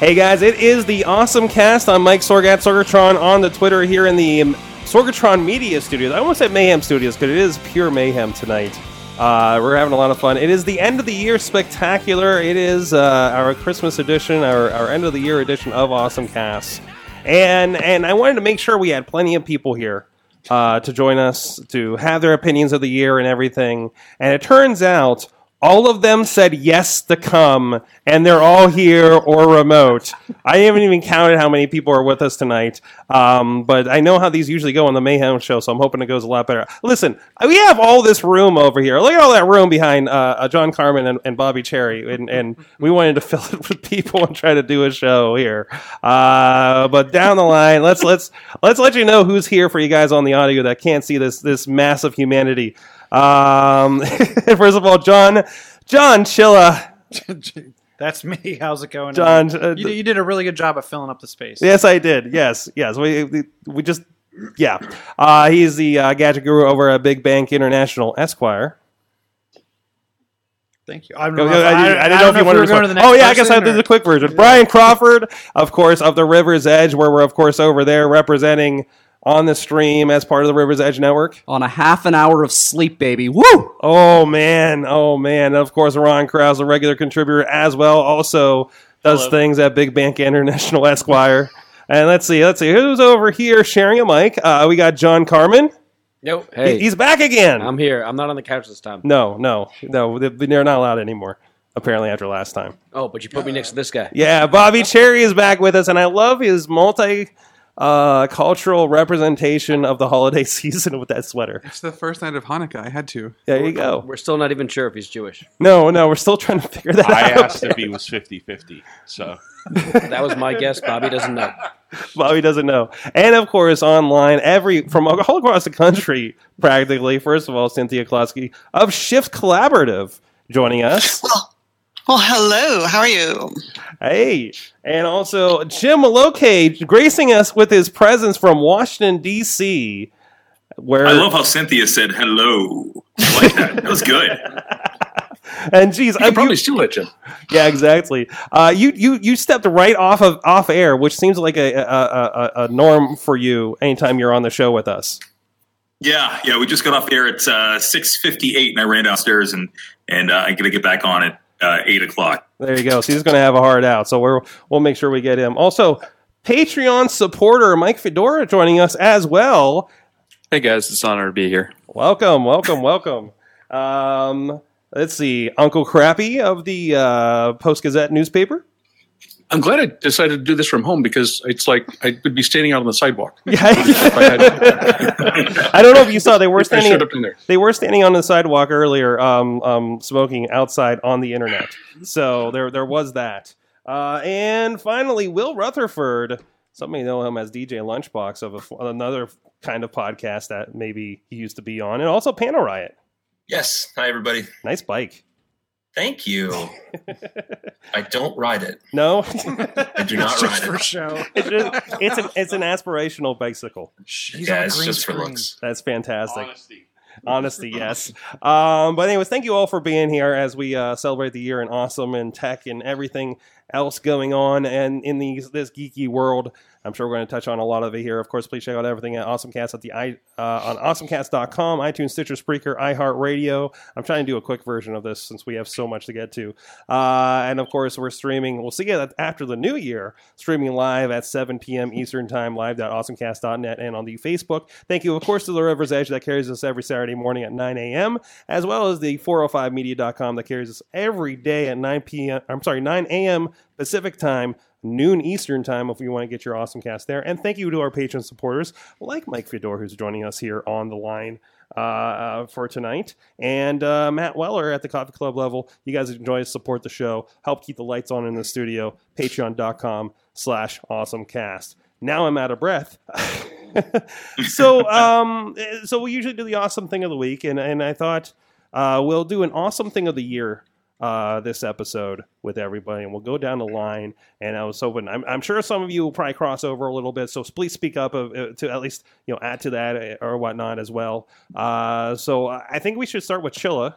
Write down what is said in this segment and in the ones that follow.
Hey guys, it is the Awesome Cast. I'm Mike Sorgat Sorgatron on the Twitter here in the um, Sorgatron Media Studios. I almost said Mayhem Studios because it is pure mayhem tonight. Uh, we're having a lot of fun. It is the end of the year spectacular. It is uh, our Christmas edition, our, our end of the year edition of Awesome Cast, and and I wanted to make sure we had plenty of people here uh, to join us to have their opinions of the year and everything. And it turns out all of them said yes to come, and they're all here or remote. I haven't even counted how many people are with us tonight, um, but I know how these usually go on the Mayhem show, so I'm hoping it goes a lot better. Listen, we have all this room over here. Look at all that room behind uh, John Carmen and, and Bobby Cherry, and, and we wanted to fill it with people and try to do a show here. Uh, but down the line, let's let's let's let you know who's here for you guys on the audio that can't see this this massive humanity. Um, first of all, John, John Chilla. That's me. How's it going? John, uh, you, you did a really good job of filling up the space. Yes, I did. Yes, yes. We we, just yeah. Uh, he's the uh, gadget guru over at Big Bank International Esquire. Thank you. I, know I, didn't- I didn't know if you wanted to. to the respond. next oh yeah, I guess I did the quick version. Brian Crawford, of course, of the River's Edge, where we're of course over there representing on the stream as part of the River's Edge network. on a half an hour of sleep, baby. Woo! Oh man, oh man. Of course, Ron Krause, a regular contributor as well, also does things at Big Bank International Esquire. And let's see, let's see who's over here sharing a mic. Uh, we got John Carmen. Nope. He- Hey, He's back again. I'm here. I'm not on the couch this time. no, no, no. they- They're not allowed anymore. Apparently, after last time. Oh, but you put me next to this guy. Yeah, Bobby Cherry is back with us, and I love his multi uh, cultural representation of the holiday season with that sweater. It's the first night of Hanukkah. I had to. There you go. We're still not even sure if he's Jewish. No, no, we're still trying to figure that I out. I asked if he was 50 50. So That was my guess. Bobby doesn't know. Bobby doesn't know. And of course, online, every from all across the country, practically. First of all, Cynthia Closkey of Shift Collaborative joining us. Well, well, hello. How are you? Hey, and also Jim Maloke gracing us with his presence from Washington D.C. Where I love how Cynthia said hello. I like that. That was good. and geez, You I could probably steal it, Jim. yeah, exactly. Uh, you you you stepped right off of off air, which seems like a a, a, a norm for you anytime you're on the show with us. Yeah, yeah. We just got off air at uh, six fifty eight, and I ran downstairs, and and uh, I'm gonna get back on at uh, eight o'clock. There you go. So he's going to have a hard out. So we're we'll make sure we get him. Also, Patreon supporter Mike Fedora joining us as well. Hey guys, it's an honor to be here. Welcome, welcome, welcome. Um, let's see, Uncle Crappy of the uh, Post Gazette newspaper. I'm glad I decided to do this from home because it's like I would be standing out on the sidewalk. Yeah. I I don't know if you saw they were If I standing. up in there. They were standing on the sidewalk earlier, um, um, smoking outside on the internet. So there, there was that. Uh, and finally, Will Rutherford. Some may know him as DJ Lunchbox of a, another kind of podcast that maybe he used to be on, and also Panel Riot. Yes. Hi, everybody. Nice bike. Thank you. I don't ride it. No, I do not ride it. show. it's, just, it's an it's an aspirational bicycle. yeah, it's just for looks. That's fantastic. Honesty. yes. Um, but anyways, thank you all for being here as we uh, celebrate the year in awesome and tech and everything else going on and in these this geeky world. I'm sure we're going to touch on a lot of it here. Of course, please check out everything at AwesomeCast at the i uh, on AwesomeCast.com, iTunes, Stitcher, Spreaker, iHeartRadio. I'm trying to do a quick version of this since we have so much to get to. Uh, and of course, we're streaming. We'll see it after the new year, streaming live at 7 p.m. Eastern Time, live.awesomecast.net, and on the Facebook. Thank you, of course, to the River's Edge that carries us every Saturday morning at 9 a.m., as well as the 405media.com that carries us every day at 9 p.m. I'm sorry, 9 a.m. Pacific time, noon Eastern time if you want to get your awesome cast there. And thank you to our patron supporters like Mike Fedor, who's joining us here on the line uh, for tonight, and uh, Matt Weller at the Coffee Club level. You guys enjoy, support the show, help keep the lights on in the studio. Patreon.com slash awesomecast. Now I'm out of breath. so um so we usually do the awesome thing of the week and and I thought uh we'll do an awesome thing of the year uh this episode with everybody and we'll go down the line and I was hoping I'm, I'm sure some of you will probably cross over a little bit so please speak up uh, uh, to at least you know add to that uh, or whatnot as well uh so I think we should start with Chilla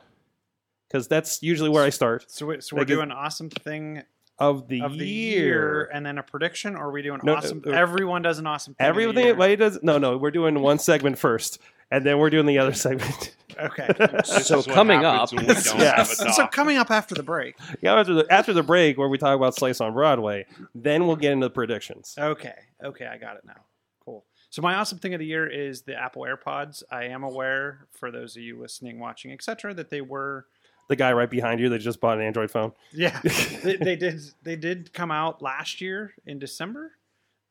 because that's usually where I start So, we, so we're doing awesome thing of the, of the year. year, and then a prediction, or are we doing No, awesome? uh, everyone does an awesome of Everything everybody does. No, no, we're doing one segment first, and then we're doing the other segment. Okay. So coming up, so coming up after the break. yeah, after the after the break where we talk about Slice on Broadway, then we'll get into the predictions. Okay. Okay, I got it now. Cool. So my awesome thing of the year is the Apple AirPods. I am aware, for those of you listening, watching, etc., that they were The guy right behind you that just bought an Android phone. Yeah, they, they did. They did come out last year in December,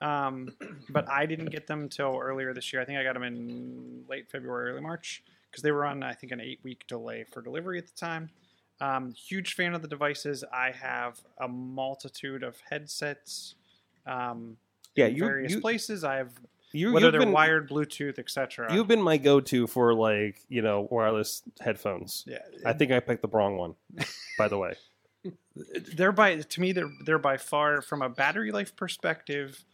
um, but I didn't get them till earlier this year. I think I got them in late February, early March, because they were on I think an eight-week delay for delivery at the time. Um, huge fan of the devices. I have a multitude of headsets. Um, Yeah, in you- various you- places. I have You- whether they're been- wired, Bluetooth, etc. You've been my go-to for like you know wireless headphones. Yeah. I think I picked the wrong one. by the way, they're by to me they're they're by far from a battery life perspective,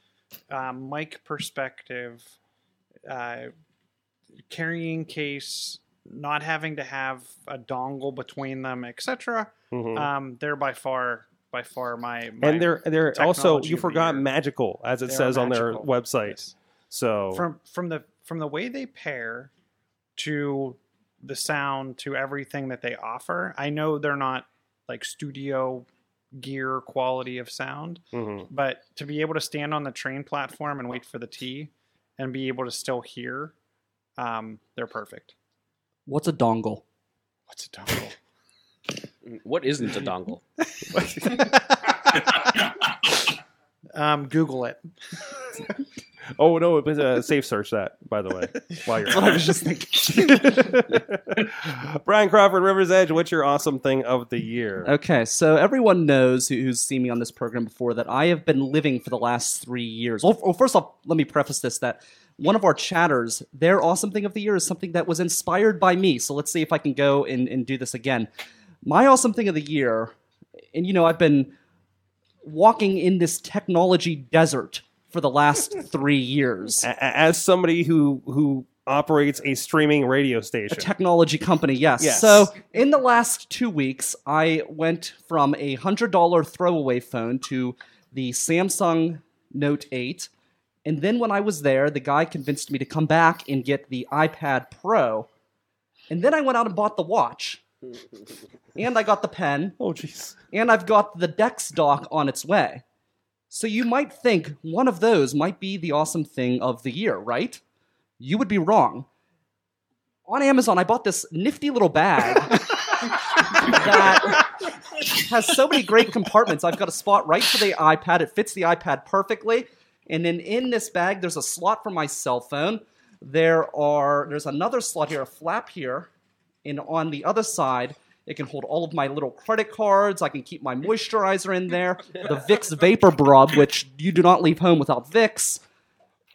um, mic perspective, uh, carrying case, not having to have a dongle between them, etc. Mhm. Um, they're by far by far my, my and they're they're also you forgot year. magical as it They says on their website. So from from the from the way they pair to the sound to everything that they offer. I know they're not like studio gear quality of sound, Mhm. but to be able to stand on the train platform and wait for the T and be able to still hear, um, they're perfect. What's a dongle? What's a dongle? What isn't a dongle? um, Google it. Oh no, it was a safe search that, by the way. While you're I was just thinking. Brian Crawford, River's Edge, what's your awesome thing of the year? Okay, so everyone knows who, who's seen me on this program before that I have been living for the last three years. Well, well, first off, let me preface this that one of our chatters, their awesome thing of the year is something that was inspired by me. So let's see if I can go and, and do this again. My awesome thing of the year, and you know, I've been walking in this technology desert for the last three years. As somebody who who operates a streaming radio station, A technology company, yes. Yes. So in the last two weeks, I went from a hundred dollar throwaway phone to the Samsung Note 8. And then when I was there, the guy convinced me to come back and get the iPad Pro. And then I went out and bought the watch. and I got the pen. Oh, jeez. And I've got the Dex dock on its way. So you might think one of those might be the awesome thing of the year, right? You would be wrong. On Amazon, I bought this nifty little bag that has so many great compartments. I've got a spot right for the iPad. It fits the iPad perfectly. And then in this bag, there's a slot for my cell phone. There are there's another slot here, a flap here, and on the other side, it can hold all of my little credit cards. I can keep my moisturizer in there, the Vicks Vapor Brub, which you do not leave home without Vicks.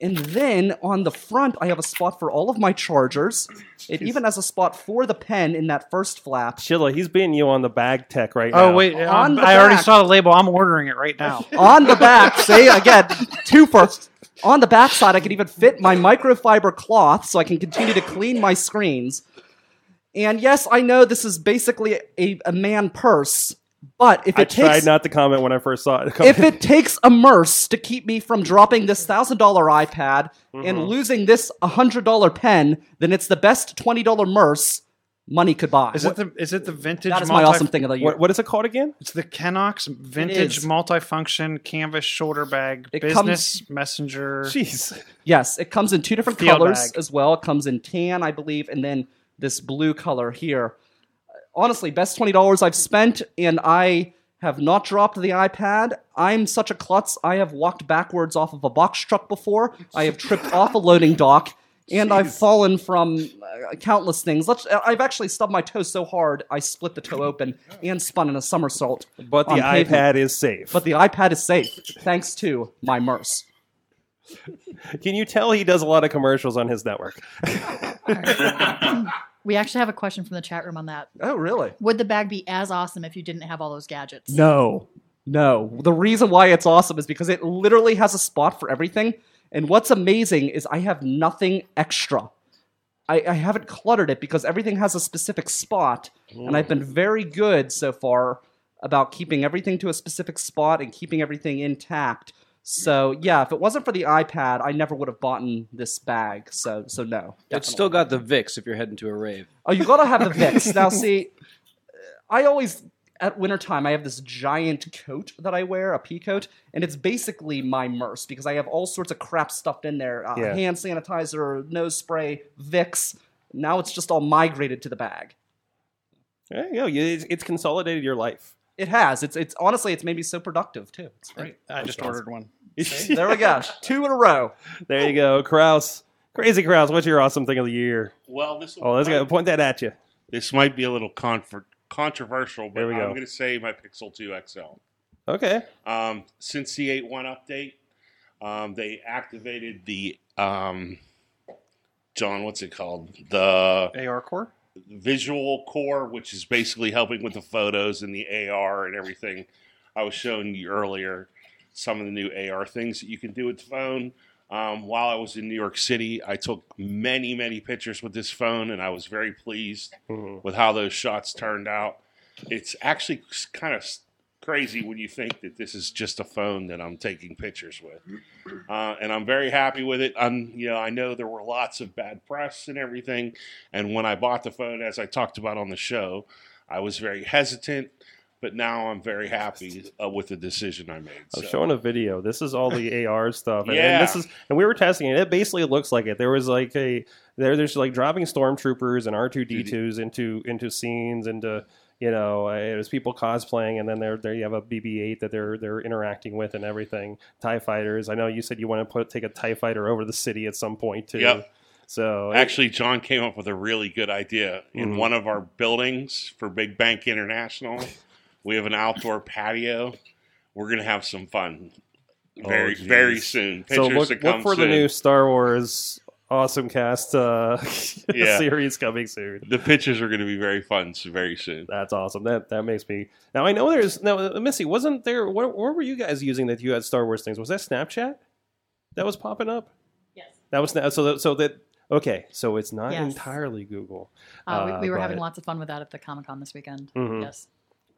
And then on the front, I have a spot for all of my chargers. It even has a spot for the pen in that first flap. Chilla, he's beating you on the bag tech right now. Oh wait, On um, the I already back. saw the label. I'm ordering it right now. on the back, see again, two for on the back side, I can even fit my microfiber cloth so I can continue to clean my screens. And yes, I know this is basically a, a man purse, but if it I takes tried not to comment when I first saw it. if it takes a murse to keep me from dropping this thousand dollar iPad Mm-hmm. and losing this hundred dollar pen, then it's the best twenty dollar murse money could buy. Is it the is it the vintage? That is my awesome thing of the year. what, what is it called again? It's the Kenox vintage is. multifunction canvas shoulder bag, It business messenger. Jeez. Yes, it comes in two different Field colors bag. as well. It comes in tan, I believe, and then this blue color here. Honestly, best twenty dollars I've spent, and I have not dropped the iPad. I'm such a klutz. I have walked backwards off of a box truck before. I have tripped off a loading dock, and I've fallen from uh, countless things. Let's, I've actually stubbed my toe so hard I split the toe open and spun in a somersault. But the pavement. iPad is safe. But the iPad is safe thanks to my murse. Can you tell he does a lot of commercials on his network? We actually have a question from the chat room on that. Oh, really? Would the bag be as awesome if you didn't have all those gadgets? No, no. The reason why it's awesome is because it literally has a spot for everything. And what's amazing is I have nothing extra. I, I haven't cluttered it because everything has a specific spot, and I've been very good so far about keeping everything to a specific spot and keeping everything intact. So yeah, if it wasn't for the iPad, I never would have bought this bag. So so no. It's still got the Vicks if you're heading to a rave. Oh, you gotta have the Vicks. now, see, I always at wintertime I have this giant coat that I wear, a pea coat, and it's basically my murse because I have all sorts of crap stuffed in there: uh, Yeah. hand sanitizer, nose spray, Vicks. Now it's just all migrated to the bag. There you go. You- It's, it's consolidated your life. It has. It's it's honestly it's made me so productive too. It's great. I just ordered one. There we go. Two in a row. There you go, Kraus. Crazy Kraus. What's your awesome thing of the year? Well, this Oh, let's go. Point that at you. This might be a little confer- controversial, but There we I'm going to say my Pixel 2 XL. Okay. Um, since the 8.1 update, um, they activated the um, John, what's it called? The AR core. Visual core, which is basically helping with the photos and the AR and everything. I was showing you earlier some of the new AR things that you can do with the phone. Um, while I was in New York City, I took many, many pictures with this phone, and I was very pleased with how those shots turned out. It's actually kind of crazy when you think that this is just a phone that I'm taking pictures with, uh, and I'm very happy with it. I'm, you know, I know there were lots of bad press and everything, and when I bought the phone, as I talked about on the show, I was very hesitant, but now I'm very happy uh, with the decision I made. I'm So- showing a video. This is all the AR stuff, and, Yeah. and this is and we were testing it. It basically looks like it. There was like a there. There's like dropping stormtroopers and R two D twos into into scenes into you know uh, there's people cosplaying, and then there there you have a BB eight that they're they're interacting with and everything. Tie fighters. I know you said you want to put take a Tie fighter over the city at some point too. Yep. So Actually, John came up with a really good idea. In Mhm. one of our buildings for Big Bank International, we have an outdoor patio. We're to have some fun very, Oh, very soon. So look, look for soon. the new Star Wars awesome cast uh, Yeah. series coming soon. The pictures are going to be very fun very soon. That's awesome. That that makes me now. I know there's now uh, Missy. Wasn't there? What, what were you guys using that you had Star Wars things? Was that Snapchat that was popping up? Yes. That was Sna- so. That, so that okay. So it's not Yes. entirely Google. Uh, we, we were having lots of fun with that at the Comic Con this weekend. Mhm. Yes.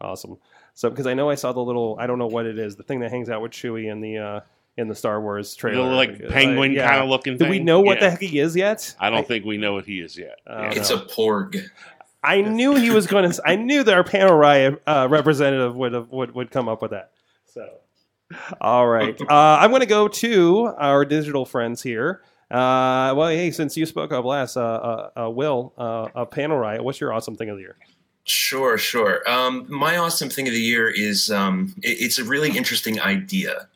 Awesome. So because I know I saw the little I don't know what it is the thing that hangs out with Chewie in the uh in the Star Wars trailer like, Uh, penguin yeah. kinda looking Do we know what the heck he is yet? I don't think we know what he is yet. I It's know. a porg. I knew he was going to. I knew that our panel riot uh, representative would have would, would come up with that. So, all right, uh, I'm going to go to our digital friends here. Uh, well, hey, since you spoke up last, uh, uh, uh, Will, uh, uh, panel riot. What's your awesome thing of the year? Sure, sure. Um, my awesome thing of the year is um, it- it's a really interesting idea.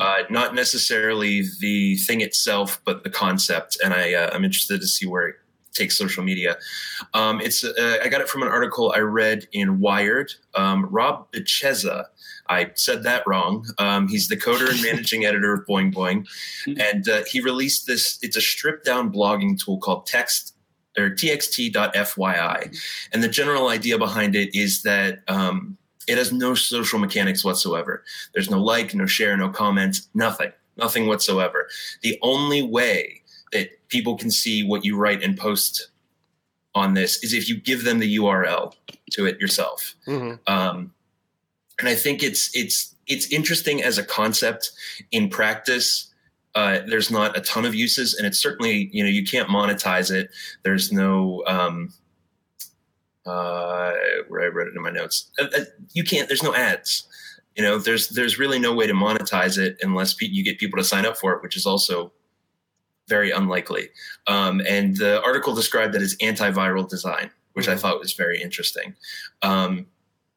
Uh, not necessarily the thing itself, but the concept, and I, uh, I'm interested to see where it takes social media. Um, it's uh, I got it from an article I read in Wired. Um, Rob Beschizza, I said that wrong. Um, he's the coder and managing editor of Boing Boing, and uh, he released this. It's a stripped down blogging tool called Text or txt.fyi. And the general idea behind it is that um, it has no social mechanics whatsoever. There's no like, no share, no comments, nothing, nothing whatsoever. The only way that people can see what you write and post on this is if you give them the URL to it yourself. Um, and I think it's it's it's interesting as a concept. In practice, uh, there's not a ton of uses, and it's certainly you know you can't monetize it. There's no um, uh, where I wrote it in my notes. Uh, uh, you can't. There's no ads. You know, there's there's really no way to monetize it unless pe- you get people to sign up for it, which is also very unlikely. Um, and the article described it as antiviral design, which I thought was very interesting. Um,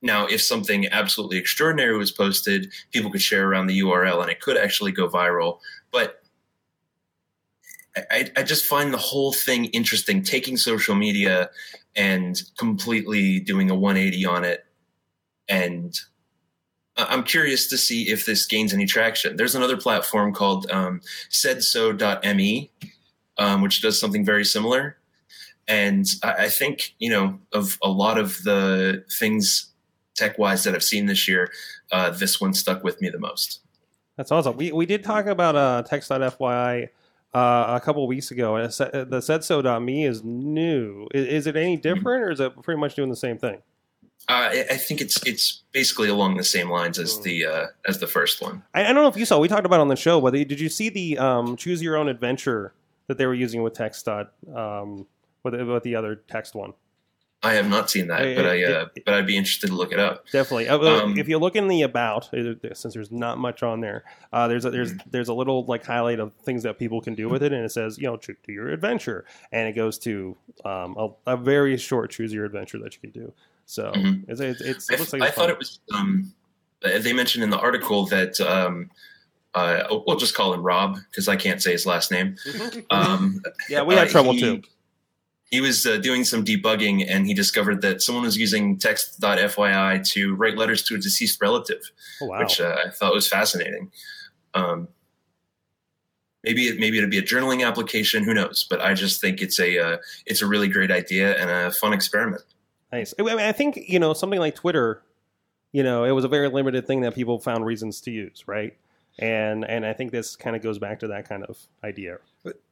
now, if something absolutely extraordinary was posted, people could share around the URL and it could actually go viral. But I, I just find the whole thing interesting, taking social media and completely doing a 180 on it. And I'm curious to see if this gains any traction. There's another platform called um, saidso.me, um, which does something very similar. And I, I think, you know, of a lot of the things tech wise that I've seen this year, uh, this one stuck with me the most. That's awesome. We we did talk about uh, text.fyi uh, a couple weeks ago, and said, the saidso.me is new. Is, is it any different, or is it pretty much doing the same thing? Uh, I, I think it's it's basically along the same lines as the uh, as the first one. I, I don't know if you saw. We talked about on the show. But did you see the um, choose your own adventure that they were using with text dot um, with, with the other text one? I have not seen that, It- but I it- uh, but I'd be interested to look it up. Definitely. Uh, Um, if you look in the about, uh, since there's not much on there, uh, there's a, there's there's a little like highlight of things that people can do with it, and it says you know to, to your adventure, and it goes to um, a, a very short choose your adventure that you can do. So Mhm. it's, it's, it's, I, it looks like I thought it was. Um, uh, they mentioned in the article that um, uh, we'll just call him Rob because I can't say his last name. Um, Yeah, we had trouble he- too. He was uh, doing some debugging and he discovered that someone was using text.fyi to write letters to a deceased relative, Oh, wow. which uh, I thought was fascinating. Um, maybe it, maybe it'd be a journaling application. Who knows? But I just think it's a uh, it's a really great idea and a fun experiment. Nice. I mean, I think you know something like Twitter. You know, it was a very limited thing that people found reasons to use, right? And and I think this kind of goes back to that kind of idea.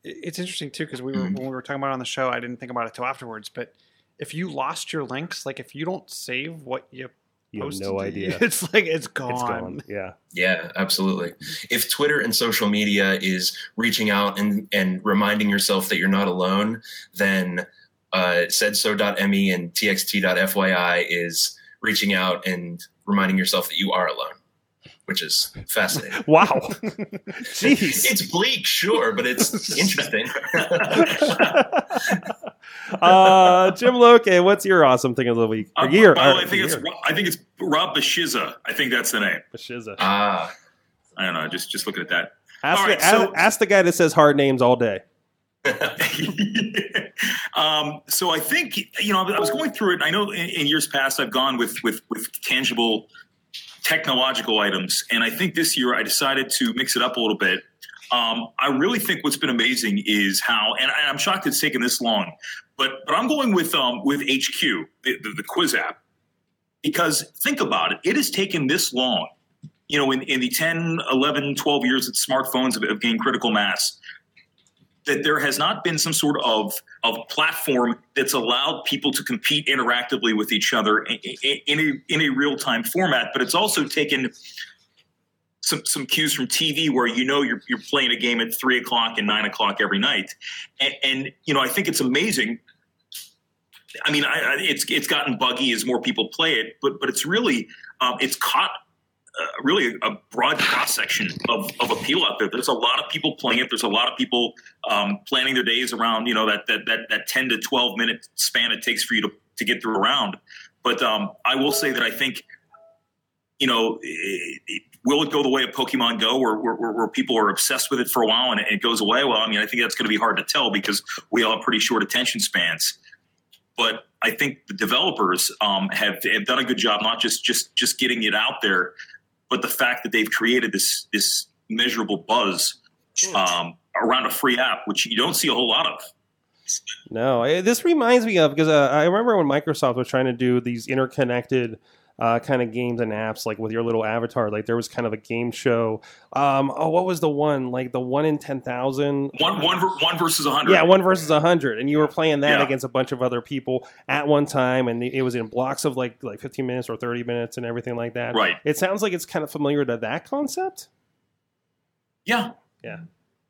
It's interesting too because we were when we were talking about it on the show, I didn't think about it till afterwards. But if you lost your links, like if you don't save what you You have posted, no idea. It's like it's gone. It's gone. Yeah. Yeah, absolutely. If Twitter and social media is reaching out and, and reminding yourself that you're not alone, then uh, saidso.me and txt.fyi is reaching out and reminding yourself that you are alone, which is fascinating. Wow. Jeez. It's bleak, sure, but it's interesting. uh, Jim Lokay, what's your awesome thing of the week? Or Uh, year? by or way, I think it's year. I think it's Rob Beschizza. I think that's the name. Beschizza. Ah, I don't know. Just just looking at that. Ask, All right, the, so- ask, ask the guy that says hard names all day. Um, so I think you know I was going through it. and I know in, in years past I've gone with with with tangible technological items, and I think this year I decided to mix it up a little bit. Um, I really think what's been amazing is how, and I'm shocked it's taken this long, but but I'm going with um, with HQ, the, the, the quiz app, because think about it, it has taken this long. You know, in, in the 10, 11, 12 years that smartphones have, have gained critical mass, that there has not been some sort of of platform that's allowed people to compete interactively with each other in, in, a in a real time format. But it's also taken some some cues from TV where you know you're you're playing a game at three o'clock and nine o'clock every night, and, and you know I think it's amazing. I mean, I, I, it's it's gotten buggy as more people play it, but but it's really um, it's caught uh, really a broad cross section of, of appeal out there. There's a lot of people playing it. There's a lot of people um, planning their days around you know that that that that 10 to 12 minute span it takes for you to to get through a round. But um, I will say that I think you know. It, it, Will it go the way of Pokemon Go, where, where, where people are obsessed with it for a while and it, it goes away? Well, I mean, I think that's going to be hard to tell because we all have pretty short attention spans but I think the developers um, have, have done a good job, not just just just getting it out there, but the fact that they've created this this measurable buzz um, around a free app, which you don't see a whole lot of. No, eh, this reminds me of because uh, I remember when Microsoft was trying to do these interconnected uh, kind of games and apps, like with your little avatar. Like there was kind of a game show. Um, oh, what was the one? Like the one in ten thousand. One one one versus hundred. Yeah, one versus a hundred, and you were playing that Yeah. against a bunch of other people at one time, and it was in blocks of like like fifteen minutes or thirty minutes and everything like that. Right. It sounds like it's kind of familiar to that concept. Yeah. Yeah.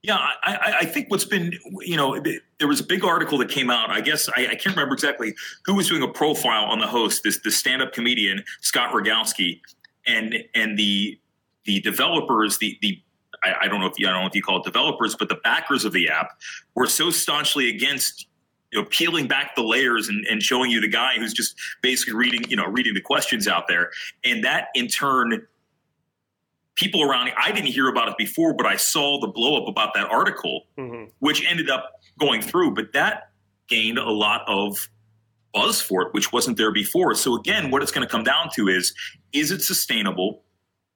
Yeah, I, I, think what's been, you know, there was a big article that came out. I guess I, I can't remember exactly who was doing a profile on the host, this the stand-up comedian Scott Rogowski, and and the the developers, the the I, I don't know if you, I don't know if you call it developers, but the backers of the app were so staunchly against you know peeling back the layers and, and showing you the guy who's just basically reading you know reading the questions out there and that in turn people around me, i didn't hear about it before but i saw the blow up about that article which ended up going through but that gained a lot of buzz for it which wasn't there before. So again what it's going to come down to is is it sustainable?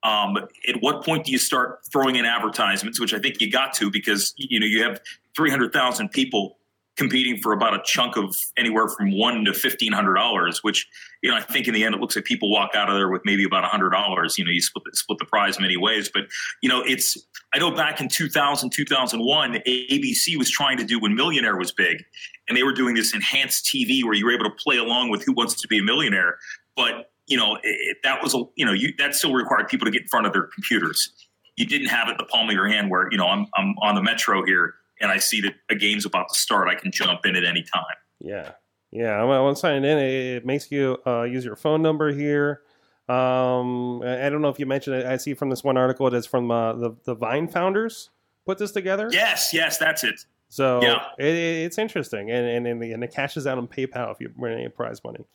Um, at what point do you start throwing in advertisements which i think you got to because you know you have 300000 people competing for about a chunk of anywhere from one to fifteen hundred dollars, which you know I think in the end it looks like people walk out of there with maybe about a hundred dollars. You know, you split the, split the prize many ways, but you know it's. I know back in 2000, 2001, ABC was trying to do when Millionaire was big, and they were doing this enhanced TV where you were able to play along with Who Wants to Be a Millionaire, but you know it, that was a you know you, that still required people to get in front of their computers. You didn't have it the palm of your hand where you know I'm I'm on the metro here and I see that a game's about to start, I can jump in at any time. Yeah, yeah. I'm, I'm signing in. It, makes you uh, use your phone number here. Um, I don't know if you mentioned it. I see from this one article it is from uh, the the Vine founders put this together. Yes, yes, that's it. So Yeah. it- it's interesting, and and and, the, and it cashes out on PayPal if you win any prize money.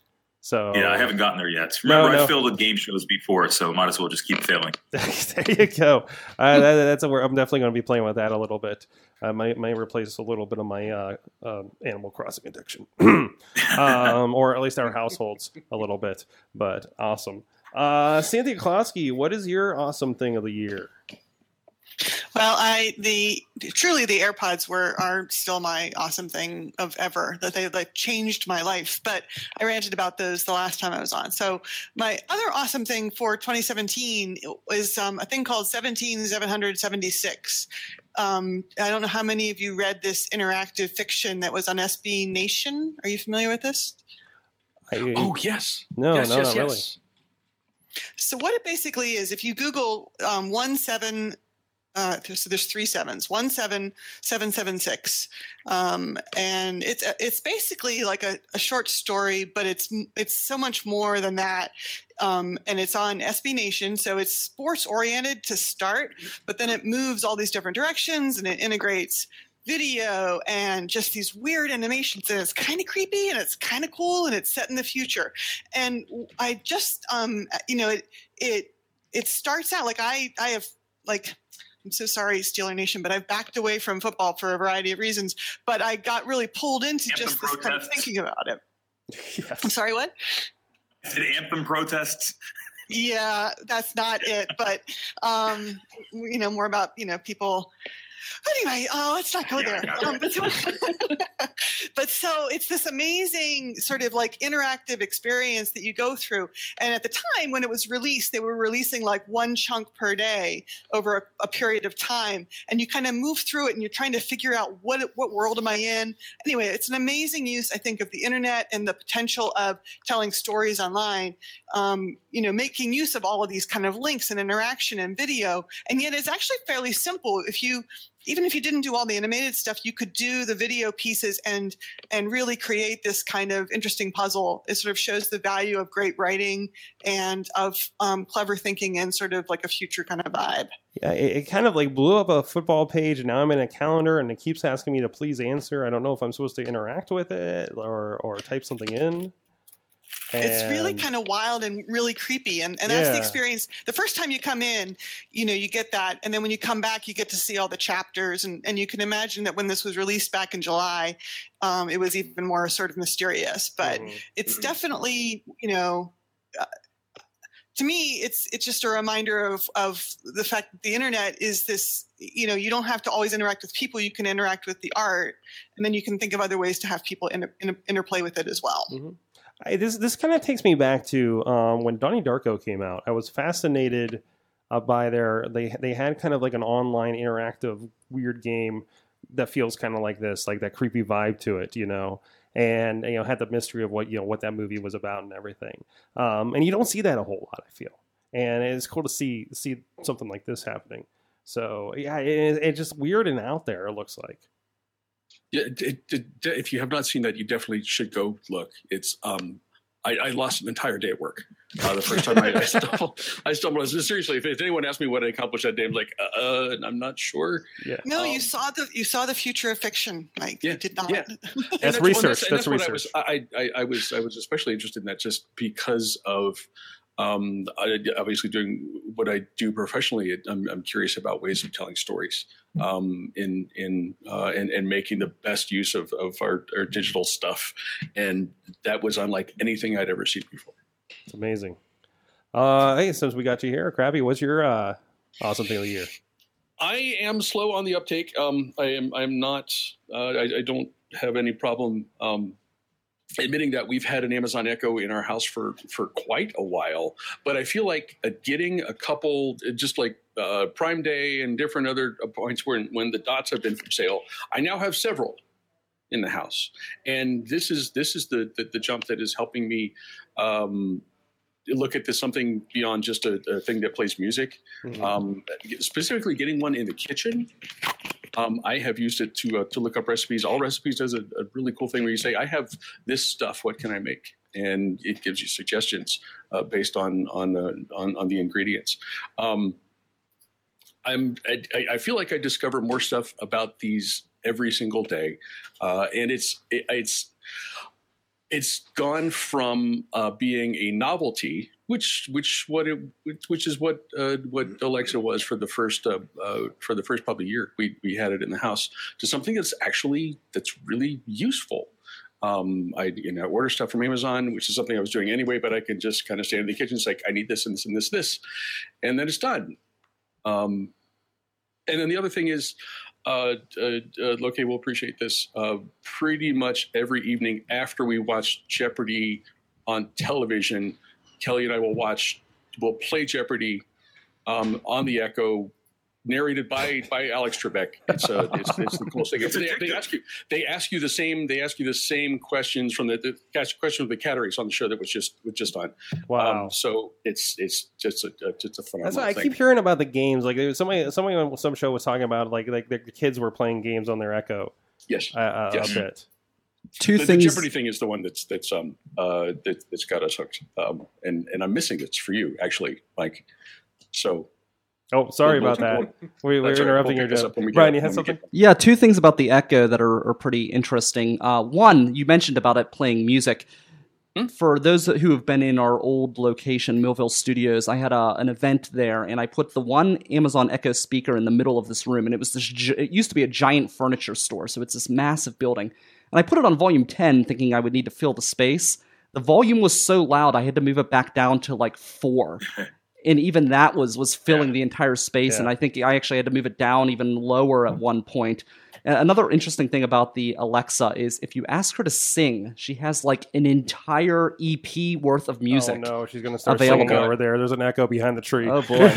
So Yeah, I haven't gotten there yet. Remember, no. I failed at game shows before, so might as well just keep failing. there you go. Uh, that, that's a, I'm definitely going to be playing with that a little bit. I might, might replace a little bit of my uh, uh, Animal Crossing addiction, um, or at least our households a little bit. But awesome, uh, Cynthia Closkey, what is your awesome thing of the year? Well, I the truly the AirPods were are still my awesome thing of ever that they like changed my life. But I ranted about those the last time I was on. So my other awesome thing for 2017 is um, a thing called 17776. Um, I don't know how many of you read this interactive fiction that was on SB Nation. Are you familiar with this? I, Oh yes. No, yes, no, yes, not yes. really. So what it basically is, if you Google um, one seven, uh, so there's three sevens, one seven seven seven six, um, and it's it's basically like a, a short story, but it's it's so much more than that. Um, and it's on SB Nation, so it's sports oriented to start, but then it moves all these different directions and it integrates video and just these weird animations. And it's kind of creepy and it's kind of cool and it's set in the future. And i just um you know it it it starts out like i i have like i'm so sorry steeler nation but i've backed away from football for a variety of reasons but i got really pulled into just this kind of thinking about it. I'm sorry what? Is it anthem protests? yeah that's not it but um you know more about you know people anyway uh, let's not go there. Um, but, so, but so it's this amazing sort of like interactive experience that you go through. And at the time when it was released they were releasing like one chunk per day over a, a period of time. And you kind of move through it and you're trying to figure out what what world am i in. Anyway it's an amazing use i think of the internet and the potential of telling stories online um, you know making use of all of these kind of links and interaction and video. And yet it's actually fairly simple. If you even if you didn't do all the animated stuff you could do the video pieces and and really create this kind of interesting puzzle it sort of shows the value of great writing and of um, clever thinking and sort of like a future kind of vibe Yeah, it, it kind of like blew up a football page, and now I'm in a calendar, and it keeps asking me to please answer. I don't know if I'm supposed to interact with it or or type something in. It's really kind of wild and really creepy and, and that's the experience. The first time you come in you know you get that and then when you come back you get to see all the chapters and, and you can imagine that when this was released back in july um, it was even more sort of mysterious. But it's definitely you know uh, to me it's it's just a reminder of of the fact that the internet is this you know you don't have to always interact with people you can interact with the art and then you can think of other ways to have people inter, inter, interplay with it as well I, this this kind of takes me back to um, when Donnie Darko came out. I was fascinated uh, by their they they had kind of like an online interactive weird game that feels kind of like this, like that creepy vibe to it, you know. And you know had the mystery of what you know what that movie was about and everything. Um, and you don't see that a whole lot, I feel. And it's cool to see see something like this happening. So yeah, it, it's just weird and out there. It looks like. Yeah, it, it, it- if you have not seen that, you definitely should go look. It's um, I, I lost an entire day at work. Uh, the first time I, I stumbled, I stumbled. Seriously, if, if anyone asked me what I accomplished that day, I'm like, uh, I'm not sure. Yeah. No, you saw the you saw the future of fiction, Mike. You did not. Yeah. That's And well, research. and That's what research. I was. I, I, I was. I was especially interested in that just because of. Um, I, obviously, doing what I do professionally, I'm, I'm curious about ways of telling stories, um, in in uh, and, and making the best use of, of our, our digital stuff, and that was unlike anything I'd ever seen before. It's amazing. Uh, hey, since we got you here, Crappy, what's your uh, awesome thing of the year? I am slow on the uptake. Um, I am. I'm not. Uh, I, I don't have any problem um, admitting that we've had an Amazon Echo in our house for for quite a while. But I feel like uh, getting a couple, just like uh, Prime Day and different other points when when the dots have been for sale, I now have several in the house, and this is this is the the, the jump that is helping me. Um, look at this something beyond just a, a thing that plays music. Um, specifically, getting one in the kitchen. Um, I have used it to uh, to look up recipes. All recipes does a, a really cool thing where you say, "I have this stuff. What can I make?" and it gives you suggestions uh, based on on, uh, on on the ingredients. Um, I'm I, I feel like I discover more stuff about these every single day, uh, and it's it, it's it's gone from uh, being a novelty, which which what it which, is what uh, what Alexa was for the first uh, uh, for the first probably year we we had it in the house, to something that's actually that's really useful. Um, I you know order stuff from Amazon, which is something I was doing anyway, but I could just kind of stand in the kitchen, it's like I need this and this and this this, and then it's done. Um, and then the other thing is, uh, uh, uh, Lokay will appreciate this. Uh, pretty much every evening after we watch Jeopardy on television, Kelly and I will watch, we'll play Jeopardy um, on the Echo, narrated by by Alex Trebek. It's uh, it's, it's the coolest thing. It's they, they ask you they ask you the same they ask you the same questions from the, the question of the cat race on the show that was just was just on. Wow. Um, so it's it's just a just a phenomenal That's why I thing. keep hearing about the games. Like there was somebody, somebody on some show was talking about like like the kids were playing games on their Echo. Yes, uh, uh, Yes. a bit. Two the, things- The Jeopardy thing is the one that's that's um uh that, that's got us hooked. Um, and and I'm missing it for you actually, Mike. So. Oh, sorry We'll- about we'll- that. We, we're That's all right. interrupting We'll your pick joke. up when we get- Brian, you had something? Yeah, two things about the Echo that are, are pretty interesting. Uh, one, you mentioned about it playing music. For those who have been in our old location, Millville Studios, I had a, an event there, and I put the one Amazon Echo speaker in the middle of this room, and it was this. It used to be a giant furniture store, so it's this massive building, and I put it on volume ten, thinking I would need to fill the space. The volume was so loud, I had to move it back down to like four. and even that was was filling the entire space and i think i actually had to move it down even lower at hmm. one point another interesting thing about the alexa is if you ask her to sing she has like an entire ep worth of music Oh no, she's gonna start available singing over there. There's an echo behind the tree. Oh boy,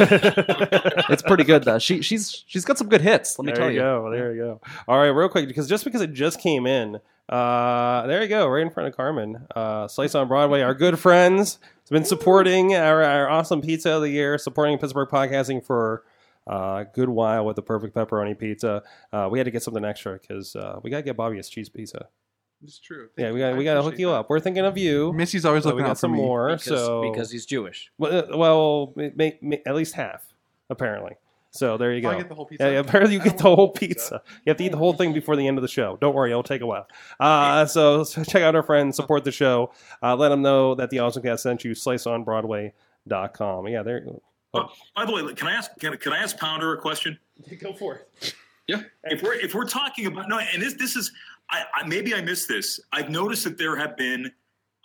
it's pretty good though. She she's she's got some good hits. Let me there tell you There you. go. There you go. All right, real quick, because just because it just came in, uh, there you go, right in front of Carmen. Uh, Slice on Broadway, our good friends, has been supporting our, our awesome pizza of the year, supporting Pittsburgh podcasting for a good while with the perfect pepperoni pizza. Uh, we had to get something extra because uh, we got to get Bobby a cheese pizza. It's true. Yeah, we got we got to hook you up. We're thinking of you. Missy's always So looking we got out for some me. more. Because- so because he's Jewish. Well, uh, well may, may, at least half apparently. So there you go. I get the whole pizza? Yeah, yeah, apparently you I get the whole the whole pizza. You have to eat the whole thing before the end of the show. Don't worry, it'll take a while. Uh, so, so check out our friends, support the show. Uh, let them know that the Awesome Cast sent you. SliceOnBroadway.com. Yeah, there. Oh, by the way, can I ask can, can I ask Pounder a question? Go for it. Yeah. If we're if we're talking about no, and this this is I, I maybe I missed this. I've noticed that there have been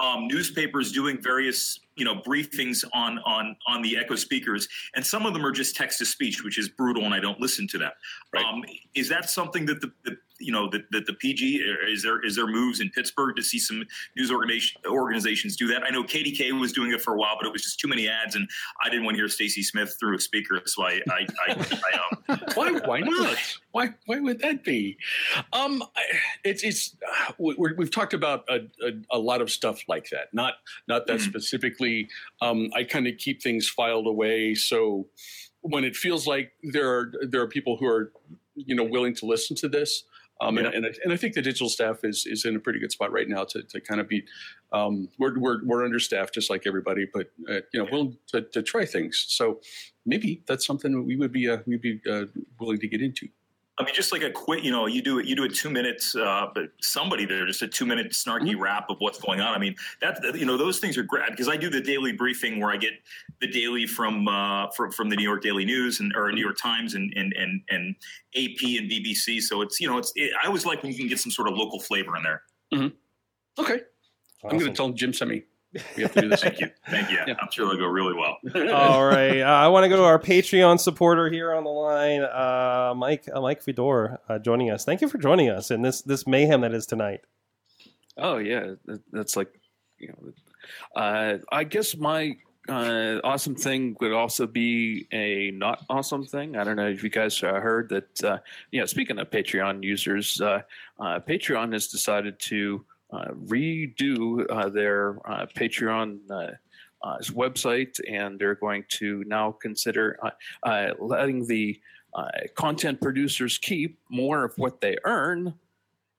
um, newspapers doing various you know briefings on on on the Echo speakers, and some of them are just text to speech, which is brutal, and I don't listen to them. Um, is that something that the, the you know that, that the PG is there is there moves in Pittsburgh to see some news organization, organizations do that? I know KDK was doing it for a while, but it was just too many ads, and I didn't want to hear Stacy Smith through a speaker, so I I, I, I um, why why not? Why why would that be? Um it's it's uh, we, we're- we've talked about a, a, a lot of stuff like that not not that specifically. Um i kind of keep things filed away so when it feels like there are there are people who are you know willing to listen to this Um, and, and, I, and I think the digital staff is, is in a pretty good spot right now to, to kind of be, um, we're, we're, we're understaffed just like everybody, but, uh, you know, willing to, to try things. So maybe that's something we would be, uh, we'd be uh, willing to get into. I mean, just like a quick, you know, you do it, you do a two minutes, uh, but somebody there, just a two minute snarky Mm-hmm. wrap of what's going on. I mean, that, you know, those things are great because I do the daily briefing where I get the daily from, uh, from, from the New York Daily News and, or New York Times and, and, and, and AP and BBC. So it's, you know, it's, it, I always like when you can get some sort of local flavor in there. Mm-hmm. Okay. I'm going to tell Jim Semi we have to do this. Thank you. Thank you. I'm sure they'll go really well. All right, uh, I want to go to our Patreon supporter here on the line, uh, Mike uh, Mike Fedor, uh, joining us. Thank you for joining us in this this mayhem that is tonight. Oh yeah, that's like you know. Uh, I guess my uh, awesome thing would also be a not awesome thing. I don't know if you guys uh, heard that. Uh, you know, speaking of Patreon users, uh, uh, Patreon has decided to redo uh, their uh, Patreon. Uh, uh, website, and they're going to now consider uh, uh, letting the uh, content producers keep more of what they earn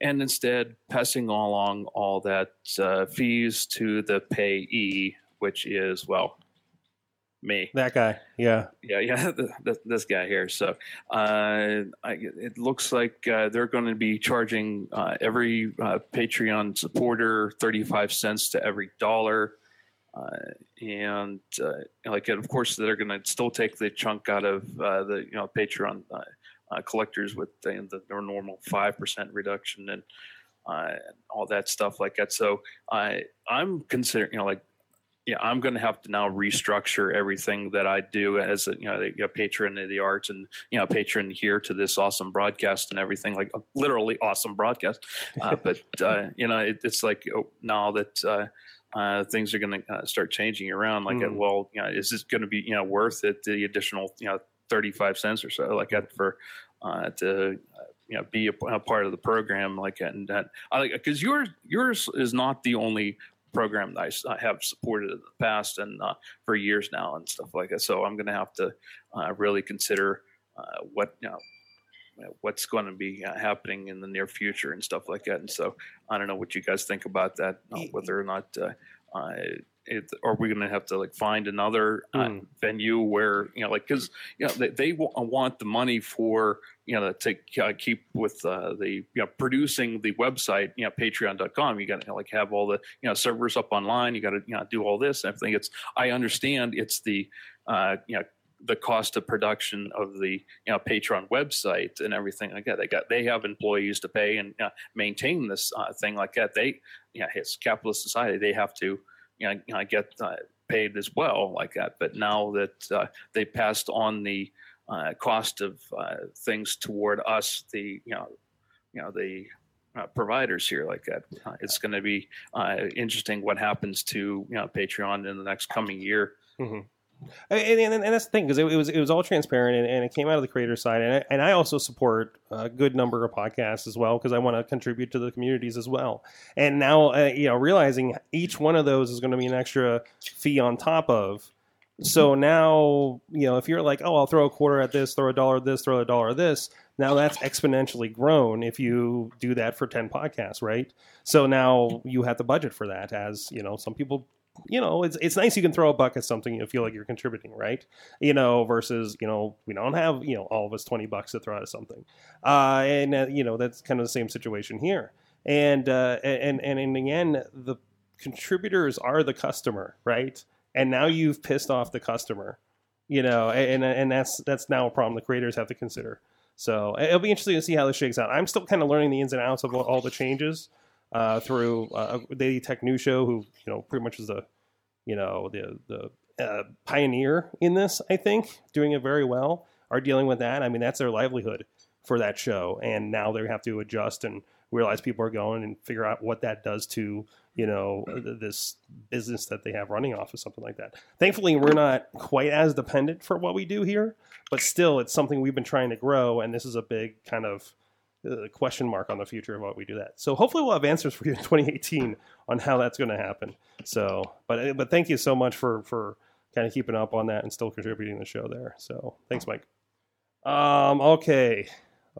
and instead passing along all that uh, fees to the payee, which is well, me. That guy, yeah. Yeah, yeah, th th this guy here. So uh, I, it looks like uh, they're going to be charging uh, every uh, Patreon supporter thirty-five cents to every dollar. Uh, and uh, like, of course, they're going to still take the chunk out of uh, the you know Patreon collectors with the, the, their normal five percent reduction and uh, all that stuff like that. So I I'm considering you know like yeah, I'm going to have to now restructure everything that I do as a you know, a patron of the arts and you know patron here to this awesome broadcast and everything like literally awesome broadcast. Uh, but uh, you know, it, it's like oh, now that uh, uh, things are going to uh, start changing around. Like, Mm. well, you know, is this going to be you know worth it? The additional you know 35 cents or so like that for uh, to uh, you know be a, a part of the program like that and that I like because yours yours is not the only program that I have supported in the past and uh, for years now and stuff like that. So I'm going to have to uh, really consider uh, what you know what's going to be uh, happening in the near future and stuff like that. And so I don't know what you guys think about that, uh, whether or not uh, uh, it, are we going to have to like find another uh, Hmm. venue where you know like because you know they, they wa- want the money for you know to uh, keep with uh, the you know producing the website you know patreon.com you got to like have all the you know servers up online you got to you know do all this and everything it's i understand it's the uh, you know the cost of production of the you know Patreon website and everything like that. They got they have employees to pay and uh, maintain this uh, thing like that. They yeah, it's capitalist society. They have to you know, know get uh, paid as well like that. But now that uh, they passed on the uh, cost of uh, things toward us, the you know you know the uh, providers here like that. Uh, it's going to be interesting what happens to you know Patreon in the next coming year. Mhm. And, and, and that's the thing because it, it was it was all transparent and, and it came out of the creator side and I, and I also support a good number of podcasts as well because I want to contribute to the communities as well. And now uh, you know realizing each one of those is going to be an extra fee on top of. So now you know if you're like oh I'll throw a quarter at this throw a dollar at this throw a dollar at this now that's exponentially grown if you do that for 10 podcasts right? So now you have to budget for that as you know some people you know, it's it's nice you can throw a buck at something you feel like you're contributing, right? You know, versus you know we don't have you know all of us twenty bucks to throw at something, uh, and uh, you know that's kind of the same situation here. And uh, and and in the end, the contributors are the customer, right? And now you've pissed off the customer, you know, and and that's that's now a problem the creators have to consider. So it'll be interesting to see how this shakes out. I'm still kind of learning the ins and outs of all the changes uh, through uh, Daily Tech News Show, who you know pretty much is the you know the the uh, pioneer in this. I think doing it very well. Are dealing with that. I mean, that's their livelihood for that show, and now they have to adjust and realize people are going and figure out what that does to you know this business that they have running off of something like that. Thankfully, we're not quite as dependent for what we do here, but still, it's something we've been trying to grow, and this is a big kind of uh, question mark on the future of what we do that. So hopefully we'll have answers for you in 2018 on how that's going to happen. So, but but thank you so much for for kind of keeping up on that and still contributing to the show there. So thanks, Mike. Um, okay,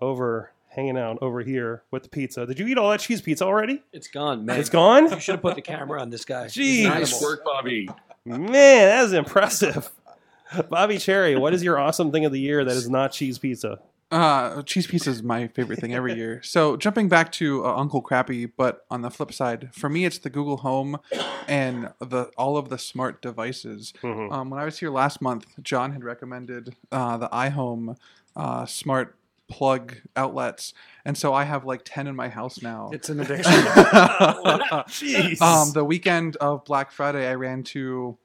over hanging out over here with the pizza. Did you eat all that cheese pizza already? It's gone, man. It's gone? You should have put the camera on this guy. Jeez. Nice work, Bobby. Man, that is impressive. Bobby Cherry, what is your awesome thing of the year that is not cheese pizza? Uh, cheese pizza is my favorite thing every year. So jumping back to uh, Uncle Crappy, but on the flip side, for me it's the Google Home and the all of the smart devices. Mm-hmm. Um, when I was here last month, John had recommended uh, the iHome uh, smart plug outlets, and so I have like ten in my house now. It's an addiction. Jeez. Um, the weekend of Black Friday, I ran to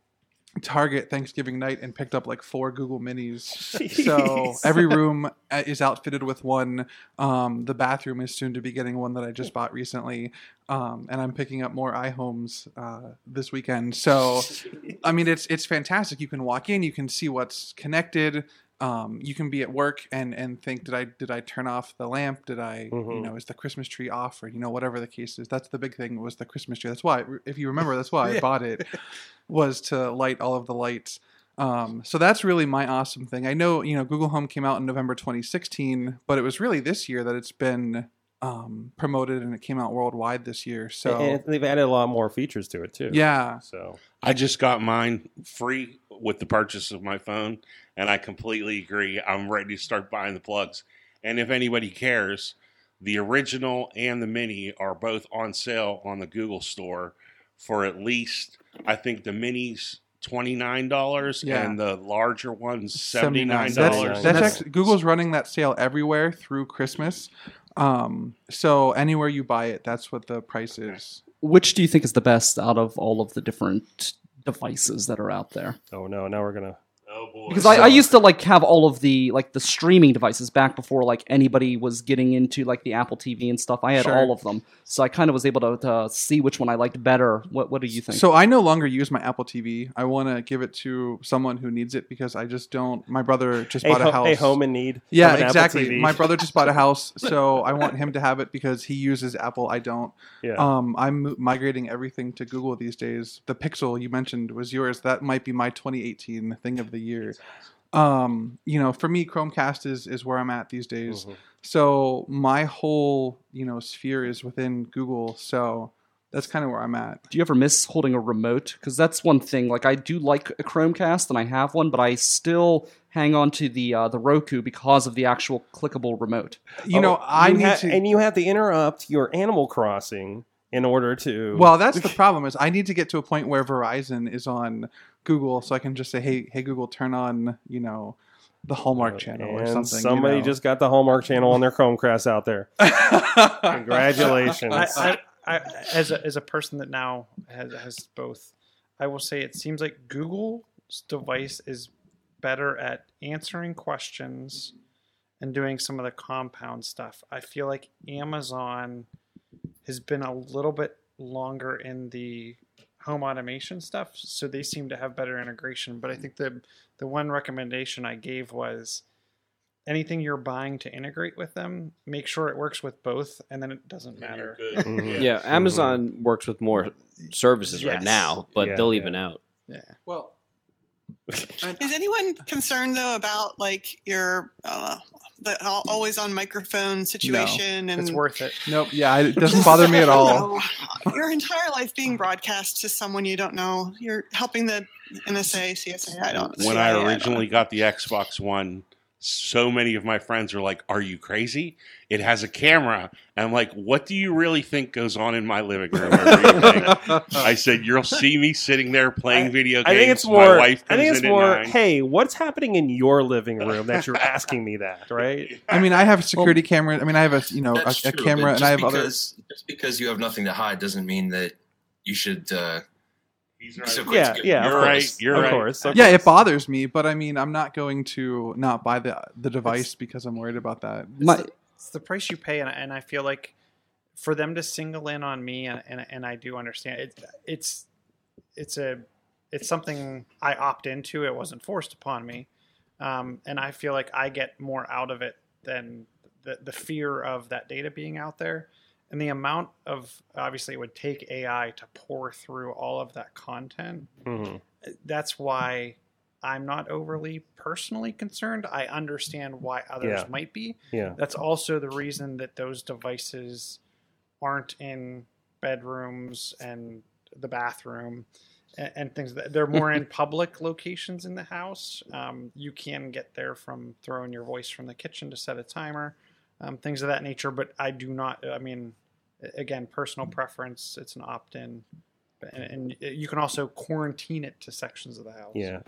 Target Thanksgiving night and picked up like four Google Minis. So every room uh, is outfitted with one. Um, the bathroom is soon to be getting one that I just bought recently, um, and I'm picking up more iHomes uh, this weekend. So, I mean, it's it's fantastic. You can walk in, you can see what's connected. Um, you can be at work and and think, did I did I turn off the lamp? Did I you Mhm. know is the Christmas tree off or you know whatever the case is? That's the big thing was the Christmas tree. That's why if you remember, that's why I bought it was to light all of the lights. Um, so that's really my awesome thing. I know, you know, Google Home came out in November 2016, but it was really this year that it's been um, promoted and it came out worldwide this year. So and they've added a lot more features to it too. Yeah. So I just got mine free with the purchase of my phone, and I completely agree. I'm ready to start buying the plugs. And if anybody cares, the original and the mini are both on sale on the Google store for at least, I think the minis twenty nine dollars Yeah. and the larger ones seventy nine That's, dollars. that's actually, Google's running that sale everywhere through Christmas. Um, so anywhere you buy it, that's what the price is. Which do you think is the best out of all of the different devices that are out there? Oh no, now we're gonna. Oh boy. Because I, I used to like have all of the like the streaming devices back before like anybody was getting into like the Apple TV and stuff. I had Sure. all of them, so I kind of was able to, to see which one I liked better. What What do you think? So I no longer use my Apple TV. I want to give it to someone who needs it because I just don't. My brother just A bought a ho- house. a home in need Yeah, of an Apple exactly. TV. My brother just bought a house, so I want him to have it because he uses Apple. I don't. Yeah. Um, I'm mo- migrating everything to Google these days. The Pixel you mentioned was yours. That might be my 2018 thing of the year. Um, you know, for me, Chromecast is is where I'm at these days. Mhm. So my whole you know sphere is within Google. So that's kind of where I'm at. do you ever miss holding a remote? Because that's one thing. Like I do like a Chromecast and I have one, but I still hang on to the uh, the Roku because of the actual clickable remote. You know, I Oh, you need ha- to. and you have to interrupt your Animal Crossing in order to. Well, that's the problem. Is I need to get to a point where Verizon is on Google, so I can just say, "Hey, hey, Google, turn on you know the Hallmark uh, channel or and something." you somebody know. just got the Hallmark channel on their Chromecast out there. Congratulations. I, I, I, as a as a person that now has has both, I will say it seems like Google's device is better at answering questions and doing some of the compound stuff. I feel like Amazon has been a little bit longer in the home automation stuff, so they seem to have better integration. But I think the the one recommendation I gave was anything you're buying to integrate with them, make sure it works with both, and then it doesn't matter. Mm-hmm. Yeah, Amazon works with more services right now, but Yeah, they'll yeah. even out. Yeah. Well, Is anyone concerned though about like your uh, the always on microphone situation and It's worth it. Nope. Yeah, it doesn't bother me at all. your entire life being broadcast to someone you don't know? You're helping the NSA, CSA. I don't. when CIA, I don't- originally got the Xbox One, so many of my friends are like, "Are you crazy? It has a camera." And I'm like, "What do you really think goes on in my living room?" every? I said, "You'll see me sitting there playing video games." I think it's more. I think it's more. Hey, what's happening in your living room that you're asking me that? Right? I mean, I have a security camera. I mean, I have a you know a, a camera, and I have just other. because, Just because you have nothing to hide doesn't mean that you should. Uh, He's right. So Yeah, yeah, You're of right. You're Of right. course. Yeah, it bothers me, but I mean, I'm not going to not buy the the device because I'm worried about that. It's, the, it's the price you pay, and, and I feel like for them to single in on me, and, and, and I do understand it, it's it's a it's something I opt into. It wasn't forced upon me, um, and I feel like I get more out of it than the the fear of that data being out there, and the amount of obviously it would take AI to pour through all of that content. Mhm. That's why I'm not overly personally concerned. I understand why others Yeah. might be. Yeah. That's also the reason that those devices aren't in bedrooms and the bathroom and, and things that they're more in public locations in the house. Um, you can get there from throwing your voice from the kitchen to set a timer, um, things of that nature. But I do not. I mean, again, personal preference. It's an opt-in, and, and you can also quarantine it to sections of the house. Yeah.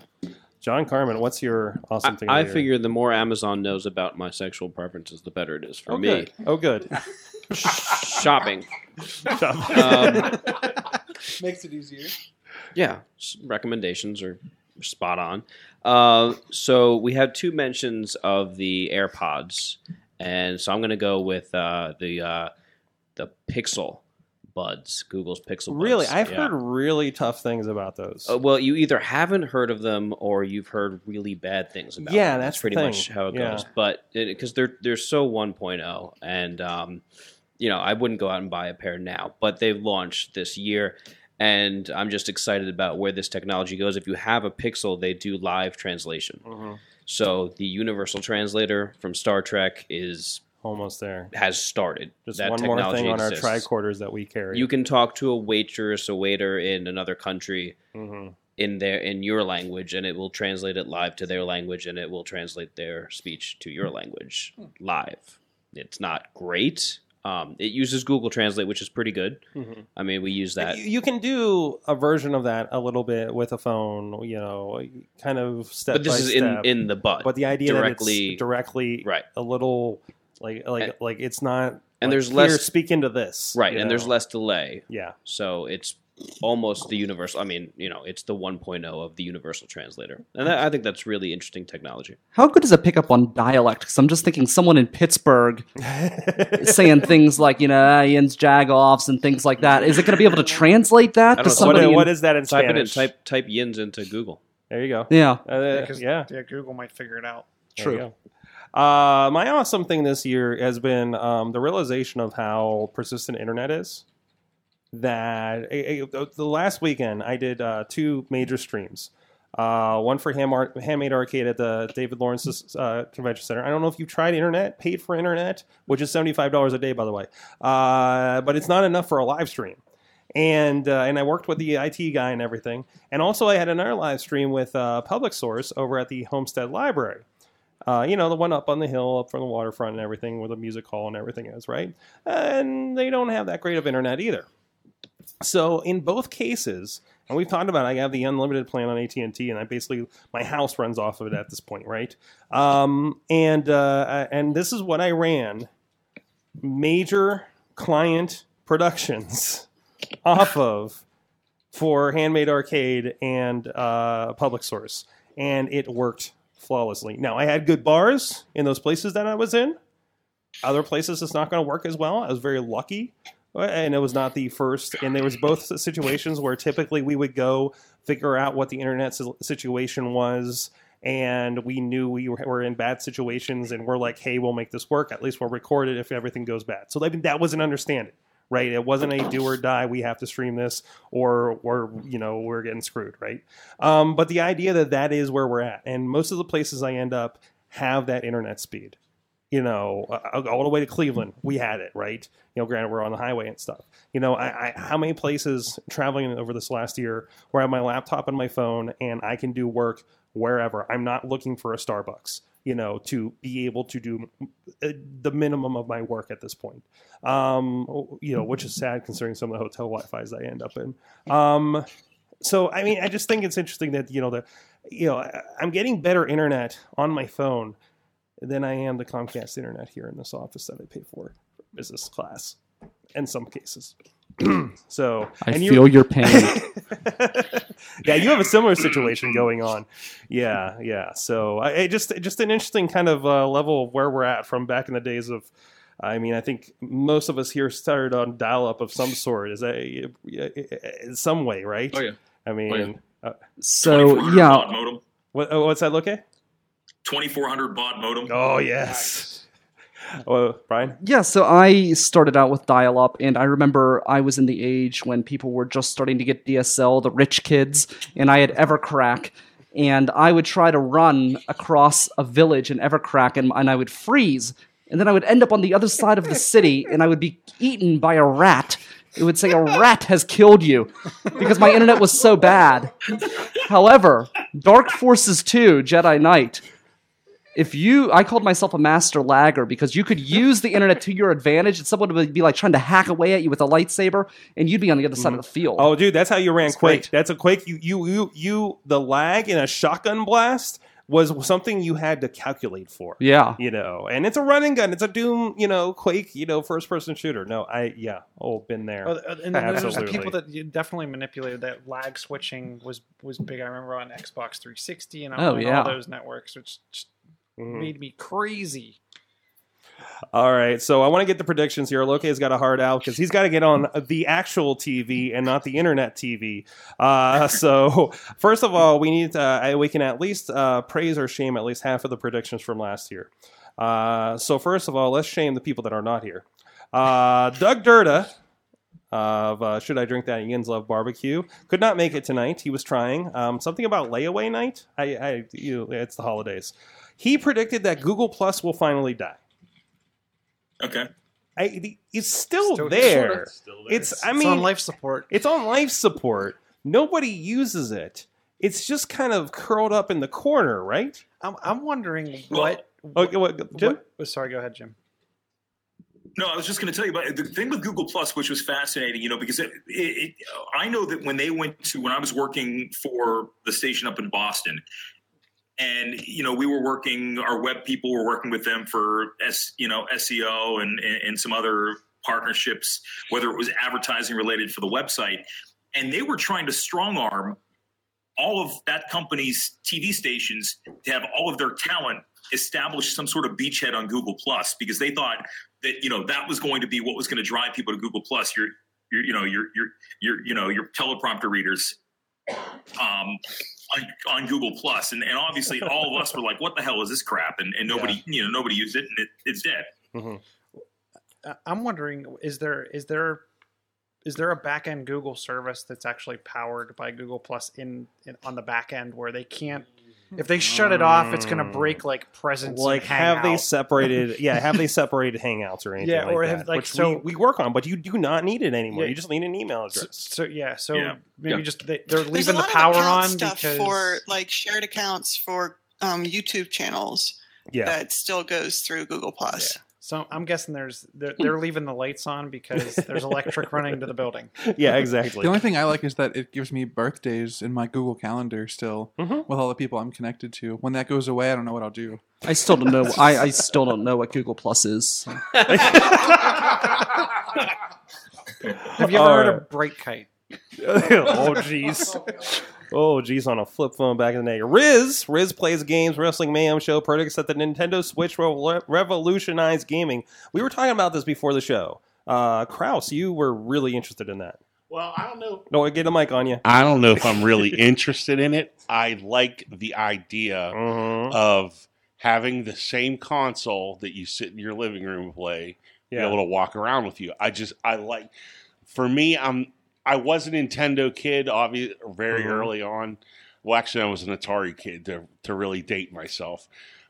John Carmen, what's your awesome thing? of I figure the more Amazon knows about my sexual preferences, the better it is for Oh, me. good. Oh, good. Shopping. Shopping. Um, Makes it easier. yeah, recommendations are spot on. Uh, so we have two mentions of the AirPods, and so I'm going to go with uh, the uh, the Pixel Buds, Google's Pixel. Buds. Really, I've Yeah. heard really tough things about those. Uh, well, you either haven't heard of them or you've heard really bad things about Yeah, them. that's the pretty thing. much how it Yeah. goes. But because they're they're so 1.0, and um, you know, I wouldn't go out and buy a pair now. But they've launched this year, and I'm just excited about where this technology goes. If you have a Pixel, they do live translation. Mm-hmm. So the Universal Translator from Star Trek is almost there. Has started. Just That one more thing on our tricorders that we carry. You can talk to a waitress, a waiter in another country Mhm. in their in your language, and it will translate it live to their language, and it will translate their speech to your language live. It's not great. Um, it uses Google Translate, which is pretty good. Mhm. I mean, we use that. You- You can do a version of that a little bit with a phone, you know, kind of step But this is in- step. in the butt. But the idea directly- that it's directly right. a little like like And- like it's not and like, there's here, less speak into this. right, you and there's less delay. Yeah. So it's almost the universal. I mean, you know, it's the 1.0 of the universal translator, and that, I think that's really interesting technology. How good is a pickup on dialect? Because I'm just thinking someone in Pittsburgh saying things like, you know, yinz jagoffs and things like that. Is it going to be able to translate that to somebody? what in- is that in type Spanish? It in, type type yins into Google. There you go. Yeah. Uh, 'cause- yeah. yeah. Google might figure it out. There you go. Uh, my awesome thing this year has been um, the realization of how persistent internet is. That the last weekend I did uh, two major streams. Uh, one for Ham Art, Handmade Arcade at the David Lawrence uh, Convention Center. I don't know if you've tried internet, paid for internet, which is seventy five dollars a day, by the way. Uh, but it's not enough for a live stream. And uh, and I worked with the IT guy and everything. And also I had another live stream with uh, Public Source over at the Homestead Library. Uh, you know, the one up on the hill, up from the waterfront and everything, where the music hall and everything is, right? And they don't have that great of internet either. So in both cases, and we've talked about, it, I have the unlimited plan on AT and T, and I basically my house runs off of it at this point, right? Um, and uh, and this is what I ran: major client productions off of for Handmade Arcade and uh, Public Source, and it worked flawlessly. Now I had good bars in those places that I was in. Other places it's not going to work as well. I was very lucky, uh, and it was not the first. And there was both situations where typically we would go figure out what the internet situation was. And we knew we were in bad situations, and we're like, "Hey, we'll make this work. At least we'll record it if everything goes bad." So that was an understanding right? It wasn't a do or die. We have to stream this, or or you know we're getting screwed, right? Um, but the idea that that is where we're at, and most of the places I end up have that internet speed. You know, uh, all the way to Cleveland, we had it, right? You know, granted we're on the highway and stuff. You know, I, I how many places traveling over this last year where I have my laptop and my phone and I can do work wherever. I'm not looking for a Starbucks you know, to be able to do uh, the minimum of my work at this point. Um, you know, which is sad considering some of the hotel Wi-Fi's I end up in. Um, so I mean, I just think it's interesting that you know the, you know, I'm getting better internet on my phone than I am the Comcast internet here in this office that I pay for business class, in some cases. so I and feel your pain. yeah, you have a similar situation going on. Yeah, yeah. So I, I just just an interesting kind of uh, level of where we're at from back in the days of. I mean, I think most of us here started on dial-up of some sort, is a in some way, right? Oh, yeah. I mean, Oh, uh, So, baud yeah. modem. what, what's that, look at? 2400 baud modem. Oh yes. Oh, Brian. Yeah, so I started out with dial up, and I remember I was in the age when people were just starting to get DSL, the rich kids, and I had Evercrack. and I would try to run across a village in Evercrack, and, and I would freeze, and then I would end up on the other side of the city, and I would be eaten by a rat. It would say a rat has killed you because my internet was so bad. However, Dark Forces 2 Jedi Knight if you i called myself a master lagger because you could use the internet to your advantage and someone would be like trying to hack away at you with a lightsaber and you'd be on the other side of the field Oh, dude, that's how you ran It's Quake. great. That's a Quake. You, you, you, you. The lag in a shotgun blast was something you had to calculate for. Yeah. you know, and it's a running gun. It's a Doom, you know, Quake, you know, first person shooter. No, I, yeah, oh, been there. Oh, uh, and then there's Absolutely. people that you definitely manipulated that lag switching was was big. I remember on Xbox 360 and on, Oh, yeah. all those networks, which just Mhm. made me crazy. All right, so I want to get the predictions here. Lokay's got a hard out because he's got to get on the actual TV and not the internet TV. Uh, so first of all, we need to, uh, we can at least uh, praise or shame at least half of the predictions from last year. Uh, so first of all, let's shame the people that are not here. Uh, Doug Durda of uh, Should I Drink That Ian's Love Barbecue could not make it tonight. He was trying um, something about layaway night. I, I you, it's the holidays. He predicted that Google Plus will finally die. Okay. I, it's still, Still- there. sorta. It's I It's mean on life support. It's on life support. Nobody uses it. It's just kind of curled up in the corner, right? I'm, I'm wondering what. Okay, what, Jim? what- sorry, go ahead, Jim. No, I was just going to tell you about the thing with Google Plus, which was fascinating. You know, because it, it, it, I know that when they went to when I was working for the station up in Boston, and you know we were working, our web people were working with them for s you know SEO and and, and some other partnerships, whether it was advertising related for the website, and they were trying to strong arm all of that company's TV stations to have all of their talent establish some sort of beachhead on Google Plus because they thought that you know that was going to be what was going to drive people to Google Plus. Your your you know your your your you know your teleprompter readers um on, on Google Plus and, and obviously all of us were like what the hell is this crap and, and nobody you know nobody used it and it, it's dead. Uh, I'm wondering is there is there is there a back end Google service that's actually powered by Google Plus in, in on the back end where they can't if they shut it off it's going to break like presence Like, and have they separated? Yeah, have they separated Hangouts or anything? Yeah, like or that, have, like, which so- we, we work on, but you do not need it anymore. Yeah. You just need an email so, address. so yeah so Yeah. maybe Yeah. just they, they're There's a leaving the lot power of on stuff because for like shared accounts for um, YouTube channels Yeah. that still goes through Google Plus. So I'm guessing there's they're, they're leaving the lights on because there's electric running to the building. yeah, exactly. The only thing I like is that it gives me birthdays in my Google Calendar still Mhm. with all the people I'm connected to. When that goes away, I don't know what I'll do. i still don't know I, I still don't know what google plus is Have you ever All heard of Brightkite? oh jeez. Oh geez, on a flip phone back in the day. Riz, Riz plays games, wrestling mayhem show predicts that the Nintendo Switch will revolutionize gaming. We were talking about this before the show. Uh, Kraus, you were really interested in that. Well, I don't know. No, I get a mic on you. I don't know if I'm really interested in it. I like the idea Mhm. of having the same console that you sit in your living room and play, Yeah. be able to walk around with you. I just I like. For me, I'm I was a Nintendo kid, obviously, very Mhm. early on. Well, actually, I was an Atari kid to to really date myself.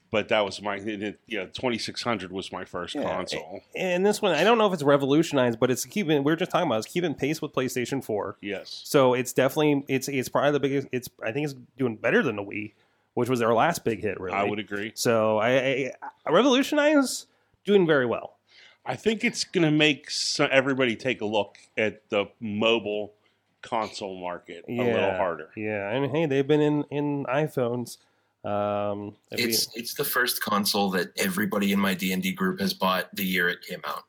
But that was my, you know, 2600 was my first Yeah, console. And this one, I don't know if it's revolutionized, but it's keeping. We are just talking about it's keeping pace with PlayStation Four. Yes. So it's definitely it's it's probably the biggest. It's I think it's doing better than the Wii, which was their last big hit. Really, I would agree. So I, I, I revolutionize doing very well. I think it's going to make so- everybody take a look at the mobile console market a little harder. Yeah, and hey, they've been in in iPhones. Um, if we- It's it's the first console that everybody in my D and D group has bought the year it came out.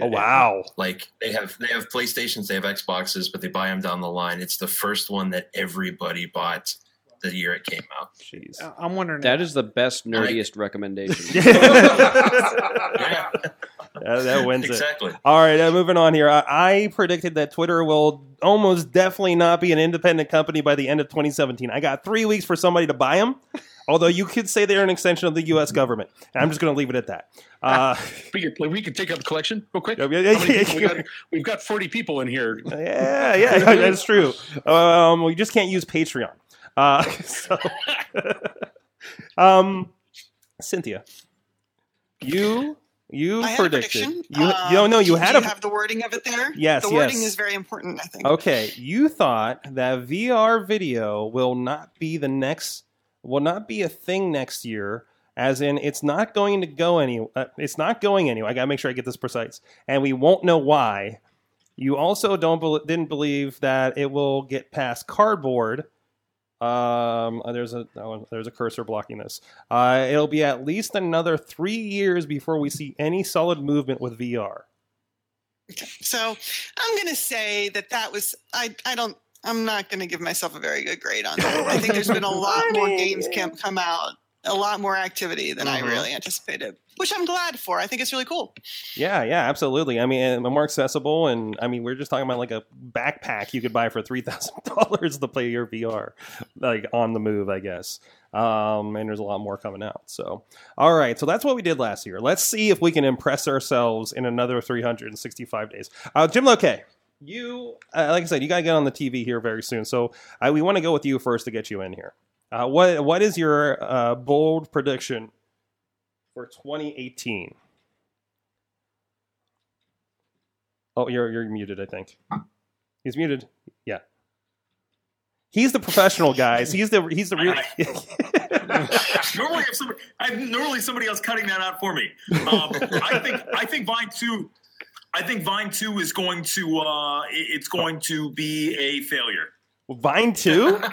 oh wow, Like they have they have PlayStations, they have Xboxes, but they buy them down the line. It's the first one that everybody bought the year it came out. jeez. I'm wondering That is the best nerdiest recommendation. Yeah, That, that wins it. exactly. All right, uh, moving on here. I, I predicted that Twitter will almost definitely not be an independent company by the end of 2017. I got three weeks for somebody to buy them. Although you could say they're an extension of the U.S. government, and I'm just going to leave it at that. Uh, We could, we could take out the collection real quick. Yeah, yeah, How yeah, we got, we've got 40 people in here. yeah, yeah, that's true. Um, we just can't use Patreon. Uh, so, um, Cynthia, you you I had a predicted prediction. you Uh, you no you had you a have the wording of it there. Yes, the wording yes. is very important. I think. Okay, you thought that VR video will not be the next, will not be a thing next year. As in, it's not going to go any. Uh, it's not going anywhere. I gotta make sure I get this precise, and we won't know why. You also don't didn't believe that it will get past cardboard. Um, uh, there's a oh, there's a cursor blocking this. Uh, it'll be at least another three years before we see any solid movement with VR. So I'm going to say that that was I. I don't. I'm not going to give myself a very good grade on that. I think there's been a lot more games can come out, a lot more activity than Mhm. I really anticipated, which I'm glad for. I think it's really cool. Yeah, yeah, absolutely. I mean, more accessible, and I mean, we're just talking about like a backpack you could buy for three thousand dollars to play your VR, like on the move, I guess. Um, and there's a lot more coming out. So, all right, so that's what we did last year. Let's see if we can impress ourselves in another 365 days. Uh, Jim Lokay, you, uh, like I said, you gotta get on the TV here very soon. So, I, we want to go with you first to get you in here. Uh, what what is your uh, bold prediction for 2018? Oh, you're you're muted. I think he's muted. Yeah, he's the professional, guys. He's the he's the real. normally, if somebody, I normally somebody else cutting that out for me. Um, I think I think Vine two, I think Vine two is going to uh, it's going to be a failure. Vine two.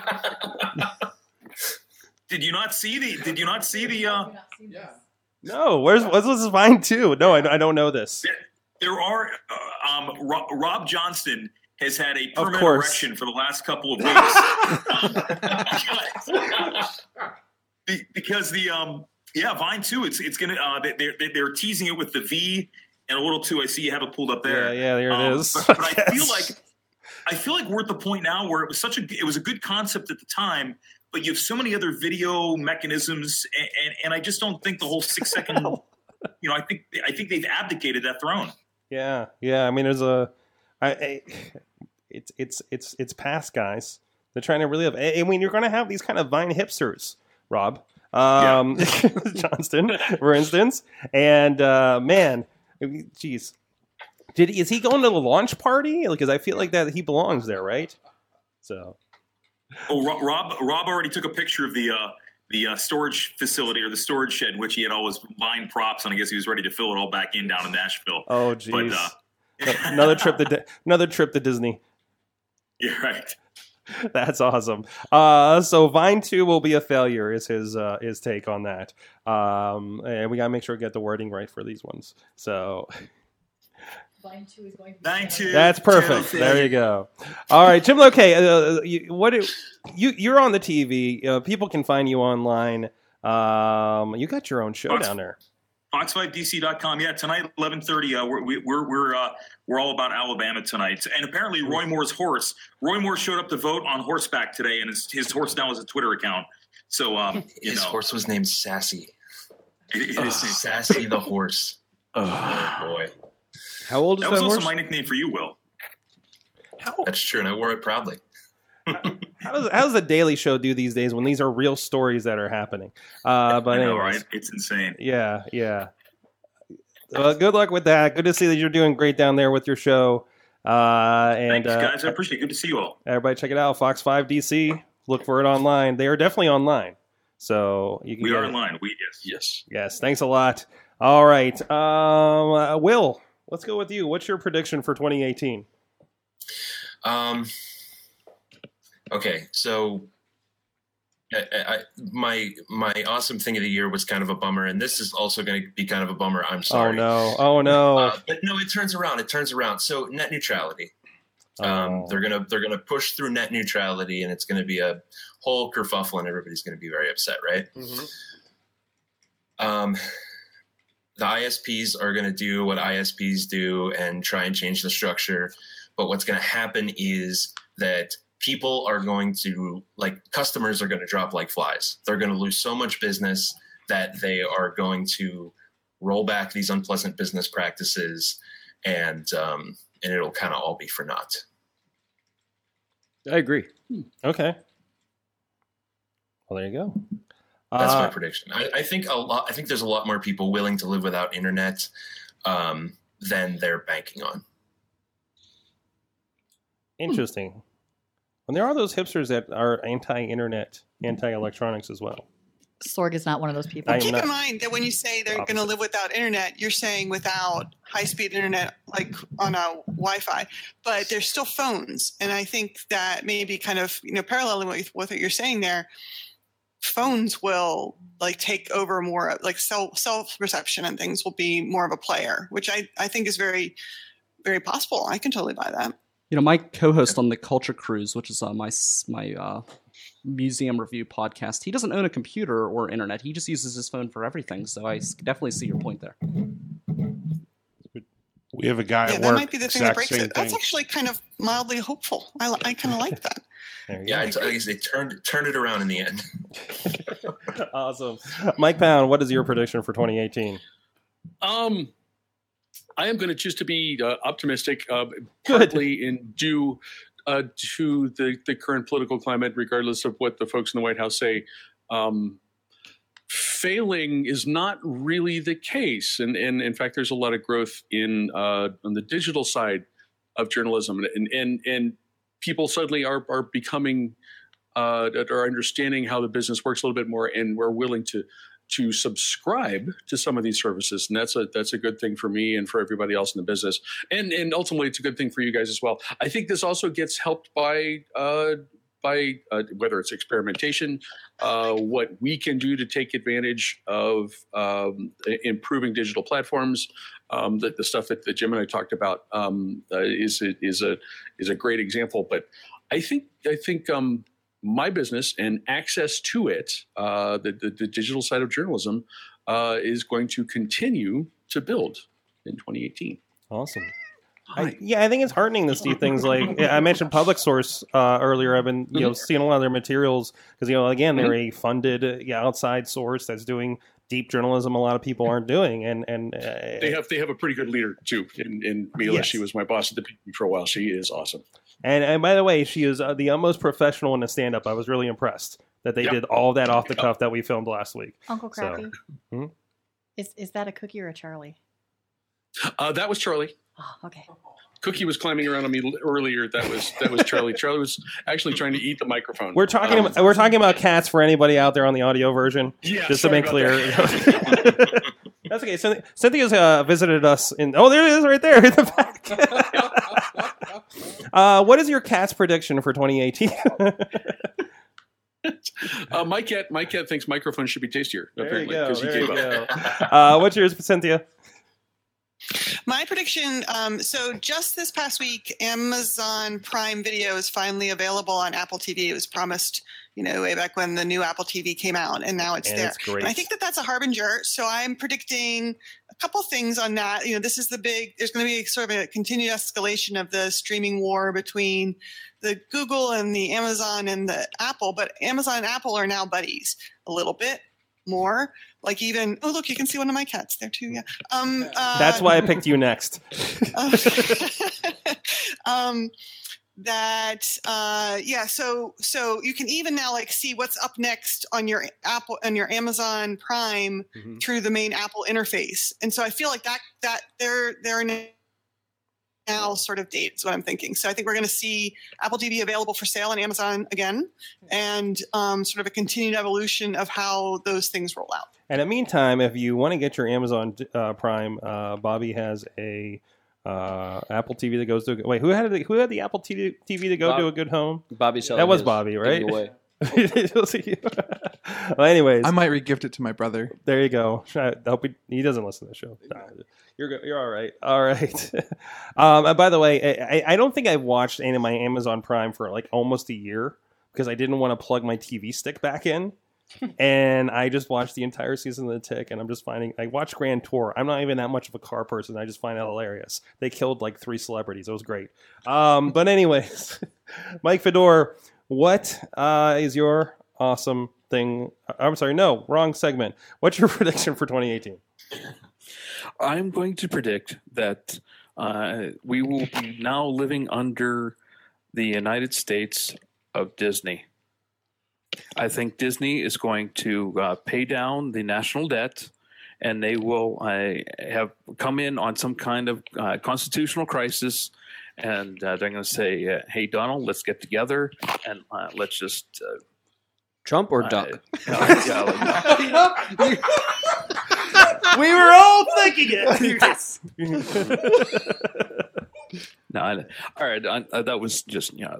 Did you not see the? Did you not see the? Uh, no, where's what's this Vine too? No, I, I don't know this. there are uh, um, Rob, Rob Johnston has had a permanent erection for the last couple of weeks. Be- because the um yeah Vine too, it's it's gonna uh, they- they're they're they're teasing it with the V and a little too. I see you have it pulled up there. Yeah, yeah, there it Um, is. But, but I feel like I feel like we're at the point now where it was such a it was a good concept at the time, but you have so many other video mechanisms, and, and, and I just don't think the whole six second. you know, I think I think they've abdicated that throne. Yeah, yeah. I mean, there's a, I, I it's it's it's it's past guys. They're trying to relive. I I mean, you're going to have these kind of Vine hipsters, Rob, um, Johnston, for instance, and uh, man, jeez, did is he going to the launch party? Because I feel like that he belongs there, right? So Oh, Ro- Rob Rob already took a picture of the uh, the uh, storage facility or the storage shed, in which he had all his Vine props, and I guess he was ready to fill it all back in down in Nashville. Oh, But, jeez. uh, another trip to Di- another trip to Disney. You're right. That's awesome. Uh, so Vine Two will be a failure. Is his uh, his take on that? Um, and we gotta make sure we get the wording right for these ones. So Vine 2 is going to be Vine two. that's perfect. two, There you go. All right, Jim. Okay, uh, you, what do, you you're on the TV. Uh, people can find you online. Um, you got your own show Fox- down there. Fox5DC.com. Yeah, tonight, 1130, uh, we're, we- we're, we're, uh, we're all about Alabama tonight. And apparently Roy Moore's horse, Roy Moore showed up to vote on horseback today, and his, his horse now has a Twitter account. So, um, you His know. horse was named Sassy. It- it is- Sassy the horse. Oh boy. How old is that was also my nickname for you, Will. That's true, and I wore it proudly. How does, how does the Daily Show do these days when these are real stories that are happening? Uh, but I know, anyways. right? It's insane. Yeah, yeah. Well, good luck with that. Good to see that you're doing great down there with your show. Uh, and Thanks, uh, guys. I appreciate it. Good to see you all. everybody, check it out. Fox Five DC. Look for it online. They are definitely online, so you can. We are it. in. We, yes. Yes. Yes. Thanks a lot. All right, um, uh, Will. Let's go with you. What's your prediction for 2018? Um. Okay, so I, I, my my awesome thing of the year was kind of a bummer, and this is also going to be kind of a bummer. I'm sorry. Oh no! Oh no! Uh, but no, it turns around. It turns around. So net neutrality. Um, Oh. They're gonna they're gonna push through net neutrality, and it's gonna be a whole kerfuffle, and everybody's gonna be very upset, right? Um, the ISPs are going to do what ISPs do and try and change the structure. But what's going to happen is that people are going to, like, customers are going to drop like flies. They're going to lose so much business that they are going to roll back these unpleasant business practices and, um, and it'll kind of all be for naught. I agree. Okay. Well, there you go. That's my Uh, prediction. I, I think a lot. I think there's a lot more people willing to live without internet um, than they're banking on. Interesting. And there are those hipsters that are anti-internet, anti-electronics as well. Sorg is not one of those people. Keep not- in mind that when you say they're going to live without internet, you're saying without high-speed internet, like on a Wi-Fi. But there's still phones, and I think that maybe kind of you know paralleling with, with what you're saying there, phones will like take over more, like self self perception and things will be more of a player, which I I think is very very possible. I can totally buy that. You know, my co-host on the Culture Cruise, which is uh, my my uh, museum review podcast, he doesn't own a computer or internet. He just uses his phone for everything. So i definitely see your point there. We have a guy yeah, at that might be the thing that breaks same it. That's actually kind of mildly hopeful. I, I kind of like that. Yeah, it's, I guess they turned turned it around in the end. awesome. Mike Pound, what is your prediction for 2018? Um, I am going to choose to be uh, optimistic, uh, partly in due uh, to the, the current political climate, regardless of what the folks in the White House say. Um, failing is not really the case, and, and in fact, there's a lot of growth in uh, on the digital side of journalism, and and and people suddenly are are becoming uh, are understanding how the business works a little bit more, and we're willing to to subscribe to some of these services, and that's a that's a good thing for me and for everybody else in the business, and and ultimately it's a good thing for you guys as well. I think this also gets helped by. Uh, by uh, whether it's experimentation, uh, what we can do to take advantage of um, improving digital platforms, um, the, the stuff that, that Jim and I talked about um, uh, is a- is a is a great example. But I think I think um, my business and access to it, uh, the, the the digital side of journalism, uh, is going to continue to build in 2018. Awesome. I, yeah, I think it's heartening to see things like I mentioned Public Source uh, earlier. I've been you know Mhm. seeing a lot of their materials because you know again they're a funded uh, yeah, outside source that's doing deep journalism a lot of people aren't doing and and uh, They have they have a pretty good leader too in, in Mila. Yes. She was my boss at the PP for a while. She is awesome. and and by the way she is uh, the utmost professional in the stand up. I was really impressed that they Yeah. did all that off the cuff that we filmed last week. Uncle So, Crappy, hmm? is is that a cookie or a Charlie? Uh, that was Charlie. Oh, okay. Cookie was climbing around on me earlier. That was that was Charlie. Charlie was actually trying to eat the microphone. We're talking Um, about, we're talking about cats for anybody out there on the audio version. Yeah, just to sorry make about clear. That's okay. Cynthia, Cynthia's uh, visited us in. Oh, there it is, right there in the back. uh, what is your cat's prediction for 2018? uh, my cat, my cat thinks microphones should be tastier. There you apparently, go, because he there you gave up. go. uh, what's yours, Cynthia? My prediction. Um, so just this past week, Amazon Prime Video is finally available on Apple TV. It was promised, you know, way back when the new Apple TV came out, and now it's And there. it's great. And I think that that's a harbinger. So I'm predicting a couple things on that. You know, this is the big. There's going to be sort of a continued escalation of the streaming war between the Google and the Amazon and the Apple. But Amazon and Apple are now buddies a little bit more. Like even oh look, you can see one of my cats there too. Yeah. Um, uh, That's why I picked you next. um, that uh, yeah so so you can even now like see what's up next on your apple on your amazon prime Mm-hmm. through the main apple interface and so i feel like that that they're they're now sort of date is what i'm thinking so i think we're going to see apple tv available for sale on amazon again and um, sort of a continued evolution of how those things roll out And in the meantime, if you want to get your Amazon uh, Prime, uh, Bobby has a uh, Apple TV that goes to. Wait, who had the, who had the Apple TV, TV to go Bob- to a good home? Bobby selling That was Bobby, right? Away. well, anyways, I might regift it to my brother. There you go. I hope he, he doesn't listen to the show. Nah, you're good. You're all right. All right. um, and by the way, I, I don't think I've watched any of my Amazon Prime for like almost a year because I didn't want to plug my TV stick back in. and I just watched the entire season of The Tick, and I'm just finding I watched Grand Tour. I'm not even that much of a car person. I just find it hilarious. They killed like three celebrities. It was great. Um, but anyways, Mike Fedor, what uh, is your awesome thing? I'm sorry, no, wrong segment. What's your prediction for 2018? I'm going to predict that uh, we will be now living under the United States of Disney. I think Disney is going to uh, pay down the national debt, and they will uh, have come in on some kind of uh, constitutional crisis, and uh, they're going to say, uh, "Hey, Donald, let's get together and uh, let's just." Uh, Trump or uh, Duck? yeah, like- we were all thinking it. Yes. no, I, all right. I, I, that was just you know.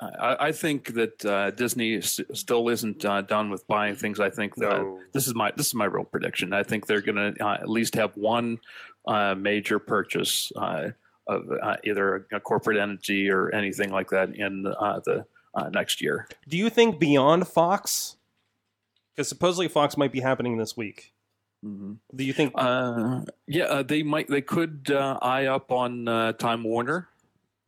I, I think that uh, Disney s- still isn't uh, done with buying things. I think that No. this is my this is my real prediction. I think they're going to uh, at least have one uh, major purchase uh, of uh, either a, corporate entity or anything like that in uh, the uh, next year. Do you think beyond Fox? Because supposedly Fox might be happening this week. Do you think? Uh, yeah, uh, they might. They could uh, eye up on uh, Time Warner.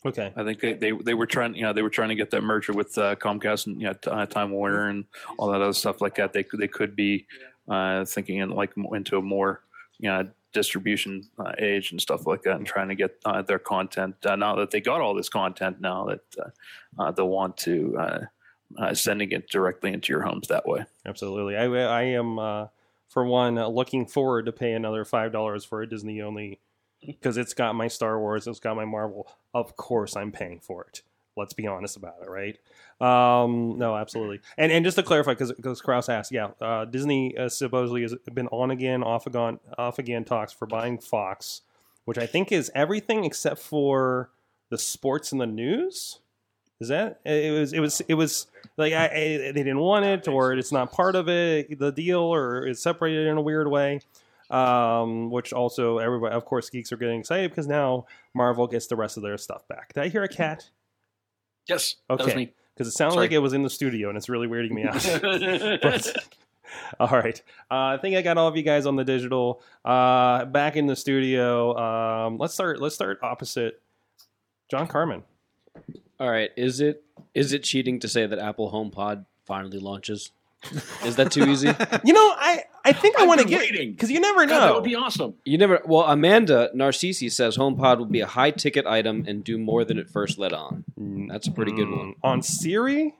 Okay. I think they, they they were trying. You know, they were trying to get that merger with uh, Comcast and you know, uh, Time Warner and all that other stuff like that. They could they could be uh, thinking in like into a more you know distribution uh, age and stuff like that, and trying to get uh, their content uh, now that they got all this content. Now that uh, uh, they want to uh, uh, sending it directly into your homes that way. Absolutely. I, I am, uh, for one, uh, looking forward to pay another $5 for a Disney only because it's got my Star Wars, it's got my Marvel. Of course, I'm paying for it. Let's be honest about it, right? Um, no, absolutely. And and just to clarify, because because Kraus asked, yeah, uh, Disney uh, supposedly has been on again, off again, off again talks for buying Fox, which I think is everything except for the sports and the news. Is that it was it was it was like I, I they didn't want it or it's not part of it the deal or it's separated in a weird way. Um, which also everybody of course geeks are getting excited because now Marvel gets the rest of their stuff back. Did I hear a cat? Yes, that was Okay. Me. Because it sounded Sorry. like it was in the studio and it's really weirding me out. But- all right. Uh, I think I got all of you guys on the digital. Uh, back in the studio. Um, let's start. Let's start opposite. John Carmen. All right. Is it is it cheating to say that Apple HomePod finally launches? Is that too easy? You know, I I think I want to get waiting. because you never God, that would be awesome. You never. Well, Amanda Narcisi says HomePod will be a high ticket item and do more than it first let on. That's a pretty good one. on Siri.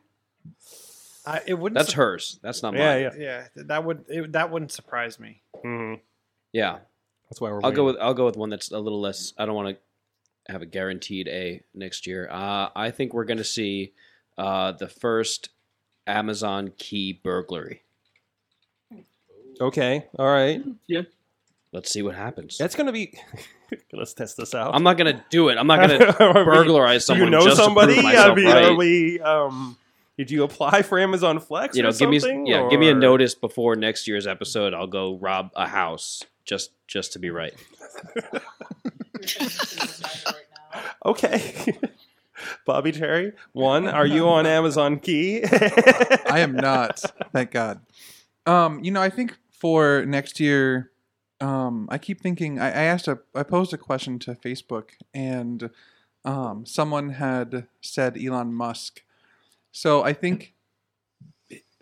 I, it wouldn't. That's sup- hers. That's not mine. Yeah, yeah. Yeah, that would it, that wouldn't surprise me. Mhm. Yeah. That's why we're. I'll go with I'll go with one that's a little less. I don't want to have a guaranteed A next year. Uh, I think we're going to see uh, the first Amazon key burglary. Okay. All right. Yeah. Let's see what happens. That's gonna be. Let's test this out. I'm not going to do it. I'm not going to Are we- burglarize Do someone. you know just somebody? To prove myself I mean, right. are we? Um, did you apply for Amazon Flex? you know, or give me something, yeah, give me a or- notice before next year's episode. I'll go rob a house just just to be right. Okay. Bobby Cherry, one. Are you on Amazon Key? I am not. Thank God. Um, you know, I think for next year, um, I keep thinking. I, I asked a, I posed a question to Facebook, and um, someone had said Elon Musk. So I think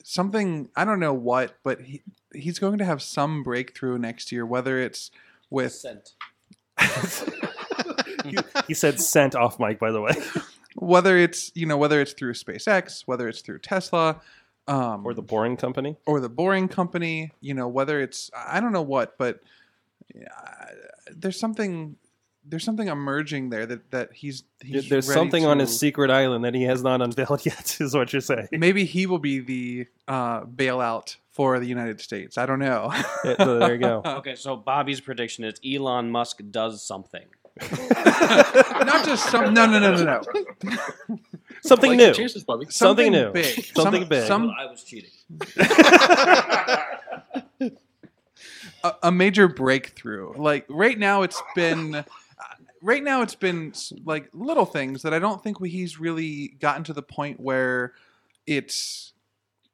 something. I don't know what, but he he's going to have some breakthrough next year. Whether it's with he, he said sent off mic, by the way. whether it's you know whether it's through SpaceX, whether it's through Tesla, um, or the Boring Company, or the Boring Company, you know whether it's I don't know what, but uh, there's something there's something emerging there that that he's, he's There's ready something on his secret island that he has not unveiled yet, is what you're saying. Maybe he will be the uh, bailout for the United States. I don't know. Yeah, so there you go. okay, so Bobby's prediction is Elon Musk does something. Not just some. No, no, no, no, no. Something Like new. the chances, Bobby. Something, new. big. Something Some- big. some- I was cheating. a, a major breakthrough. Like right now, it's been. Right now, it's been like little things that I don't think we, he's really gotten to the point where it's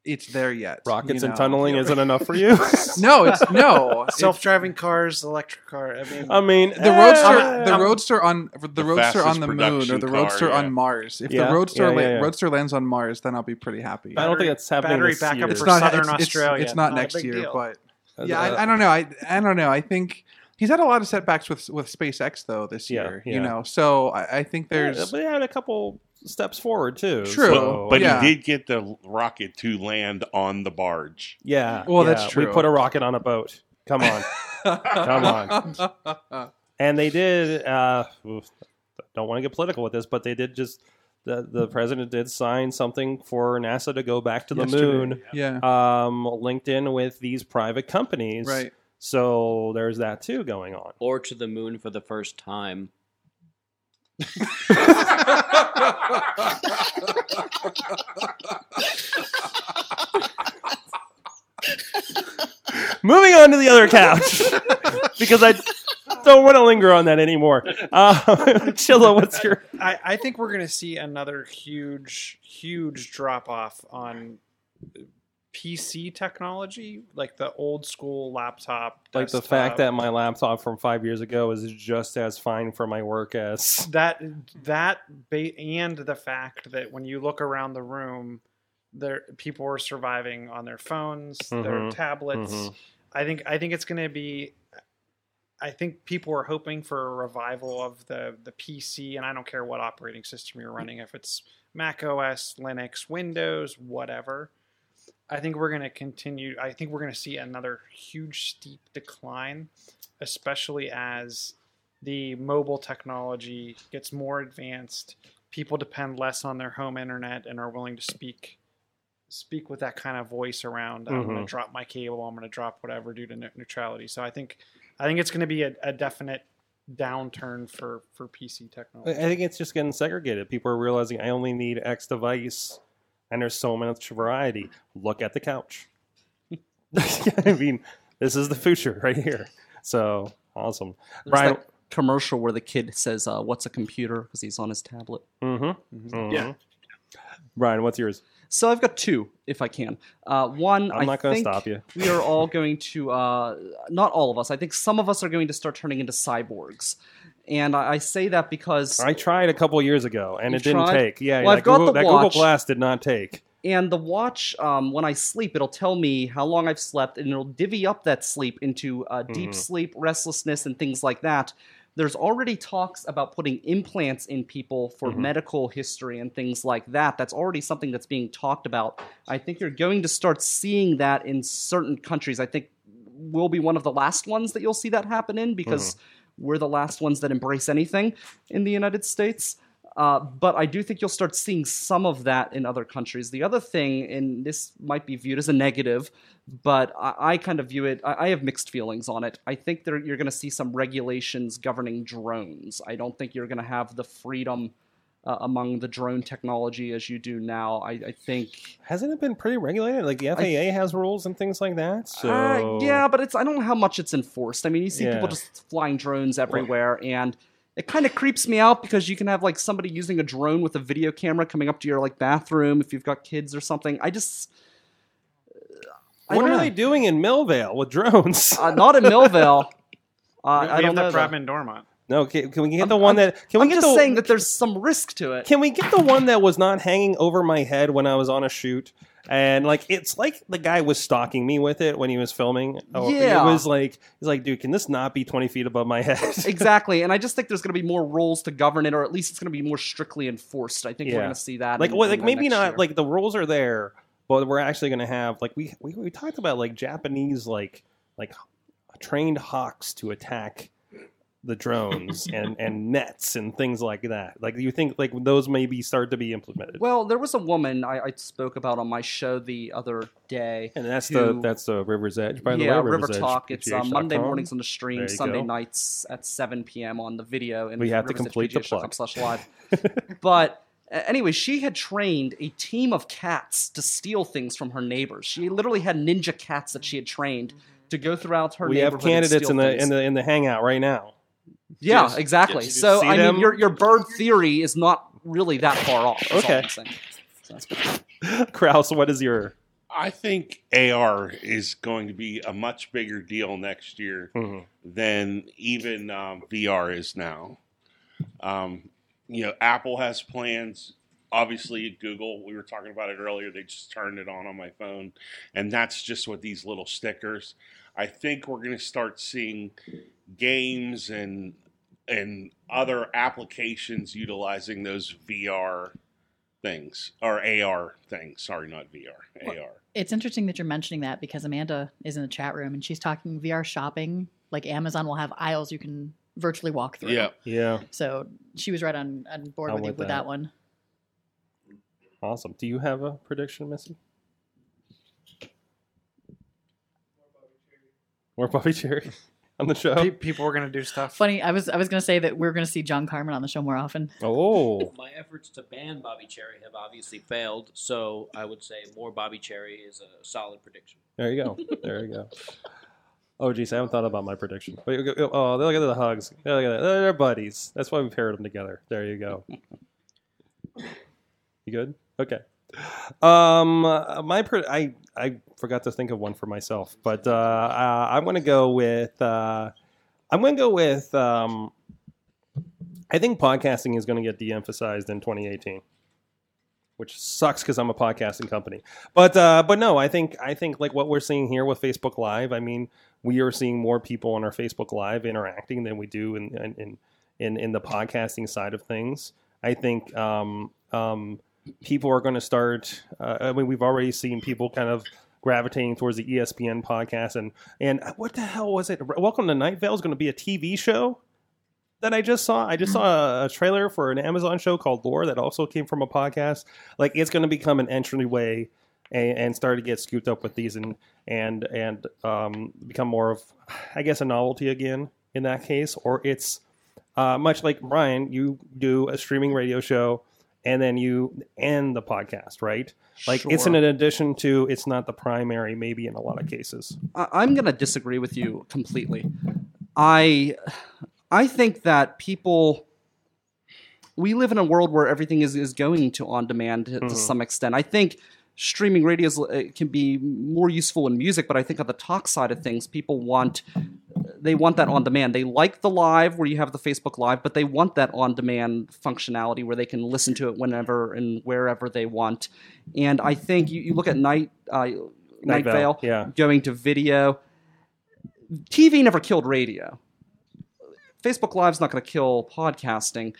it's there yet. Rockets you and tunneling isn't enough for you. No, it's no Self-driving cars, electric car. I mean, I mean, the roadster, eh, the I'm- roadster on the, roadster on the moon or production the car, roadster yeah. on Mars. If Yeah, the roadster yeah, la- yeah, yeah. roadster lands on Mars, then I'll be pretty happy. I don't think that's happening battery backup year. it's for not Southern it's, it's- Australia. It's, not Not next year, deal. but Uh, yeah, uh, I, I don't know. I I don't know. I think he's had a lot of setbacks with with SpaceX though this Yeah, year. yeah. You know, so I, I think Yeah, there's but they had a couple steps forward too. True. So, but Yeah. he did get the rocket to land on the barge. yeah. Well, yeah, that's true. We put a rocket on a boat. Come on. Come on. and they did. Uh, oof, don't want to get political with this, but they did just. The, the president did sign something for NASA to go back to the Yesterday, moon. yeah. Um, linked in with these private companies. Right. So there's that too going on. Or to the moon for the first time. Moving on to the other couch because I don't want to linger on that anymore. Uh, Chilla, what's your? I, I think we're going to see another huge, huge drop off on PC technology, like the old school laptop. Like the fact that my laptop from five years ago is just as fine for my work as that that ba- and the fact that when you look around the room, there people are surviving on their phones, their Mhm. tablets. Mhm. I think I think it's going to be. I think people are hoping for a revival of the the PC, and I don't care what operating system you're running, if it's Mac OS, Linux, Windows, whatever. I think we're going to continue. I think we're going to see another huge steep decline, especially as the mobile technology gets more advanced. People depend less on their home internet and are willing to speak speak with that kind of voice around. I'm going to mm-hmm. drop my cable. I'm going to drop whatever due to ne- neutrality. So I think I think it's going to be a, a definite downturn for for PC technology. I think it's just getting segregated. People are realizing I only need X device, and there's so much variety. Look at the couch. I mean, this is the future right here. So awesome, There's Brian. commercial where the kid says, uh, "What's a computer?" because he's on his tablet. Mm-hmm. Yeah. Brian, what's yours? So I've got two, if I can. Uh, one, I'm I not gonna stop you. we are all going to, uh, not all of us. I think some of us are going to start turning into cyborgs, and I, I say that because I tried a couple years ago, and it didn't tried? take. Yeah, Well, that I've got Google, the that Google. Glass did not take. And the watch, um, when I sleep, it'll tell me how long I've slept, and it'll divvy up that sleep into uh, deep Mhm. sleep, restlessness, and things like that. There's already talks about putting implants in people for Mhm. medical history and things like that. That's already something that's being talked about. I think you're going to start seeing that in certain countries. I think we'll be one of the last ones that you'll see that happen in because we're the last ones that embrace anything in the United States. Uh, but I do think you'll start seeing some of that in other countries. The other thing, and this might be viewed as a negative, but I, I kind of view it, I, I have mixed feelings on it. I think there, you're going to see some regulations governing drones. I don't think you're going to have the freedom uh, among the drone technology as you do now. I, I think. Hasn't it been pretty regulated? Like the FAA has rules and things like that. So Uh, yeah, but it's I don't know how much it's enforced. I mean, you see Yeah. people just flying drones everywhere, and it kind of creeps me out because you can have like somebody using a drone with a video camera coming up to your like bathroom if you've got kids or something. I just I what are know. they doing in Millvale with drones? uh, not in Millvale. Uh, we I have don't the know. though. Prime and Dormont. No, can, can we get the one that? Can we I'm get just the, saying that there's some risk to it. Can we get the one that was not hanging over my head when I was on a shoot? And like it's like the guy was stalking me with it when he was filming. Oh, Yeah. it was like he's like, dude, can this not be twenty feet above my head? exactly, and I just think there's going to be more rules to govern it, or at least it's going to be more strictly enforced. I think we're going to see that. Like, in- well, like maybe not. year. Like the rules are there, but we're actually going to have like we, we we talked about like Japanese like like trained hawks to attack the drones and and nets and things like that. Like you think like those maybe start to be implemented. Well, there was a woman I, I spoke about on my show the other day, And that's who- the that's the River's Edge. By the yeah, way, River River's Edge, Talk. It's uh, Monday mornings on the stream, Sunday go. nights at 7 p.m. on the video. And We have to complete the plug. slash live. but anyway, she had trained a team of cats to steal things from her neighbors. She literally had ninja cats that she had trained to go throughout her. we have candidates in the in the in the hangout right now. Yeah, Yes. exactly. Yes. So I them? mean, your your bird theory is not really that far off. Okay. I'm. Kraus, what is your? I think AR is going to be a much bigger deal next year Mhm. than even um, VR is now. Um, you know, Apple has plans. Obviously, Google. We were talking about it earlier. They just turned it on on my phone, and that's just with these little stickers. I think we're going to start seeing games and and other applications utilizing those VR things or AR things. Sorry, not VR. AR. It's interesting that you're mentioning that because Amanda is in the chat room and she's talking VR shopping. Like Amazon will have aisles you can virtually walk through. Yeah. Yeah. So she was right on, on board with you with with that. that one. Awesome. Do you have a prediction, Missy? More Bobby Cherry on the show. Pe- people were gonna do stuff. Funny, I was I was gonna say that we're gonna see John Carmen on the show more often. Oh, My efforts to ban Bobby Cherry have obviously failed, so I would say more Bobby Cherry is a solid prediction. there you go. There you go. Oh, geez, I haven't thought about my prediction. Wait, oh, look at the hugs. Look at that. They're buddies. That's why we paired them together. There you go. You good? Okay. Um, my pre- I I forgot to think of one for myself, but uh, uh I'm gonna go with uh, I'm gonna go with um, I think podcasting is gonna get de-emphasized in 2018, which sucks because I'm a podcasting company. But uh, but no, I think I think like what we're seeing here with Facebook Live. I mean, we are seeing more people on our Facebook Live interacting than we do in in in, in, in the podcasting side of things. I think um, um, people are going to start. Uh, I mean, we've already seen people kind of gravitating towards the ESPN podcast, and and what the hell was it? Welcome to Night Vale is going to be a TV show that I just saw. I just saw a, a trailer for an Amazon show called Lore that also came from a podcast. Like it's going to become an entryway and, and start to get scooped up with these and and and um, become more of, I guess, a novelty again in that case. Or it's uh, much like Brian, you do a streaming radio show and then you end the podcast, right? Like it's Sure. an addition to. It's not the primary, maybe in a lot of cases. I- I'm going to disagree with you completely. I I think that people we live in a world where everything is, is going to on demand to, to Mhm. some extent. I think streaming radios uh, can be more useful in music, but I think on the talk side of things, people want they want that on demand. They like the live where you have the Facebook Live, but they want that on demand functionality where they can listen to it whenever and wherever they want. And I think you, you look at Night uh, Night Vale, Vale yeah. going to video. TV never killed radio. Facebook Live's not going to kill podcasting.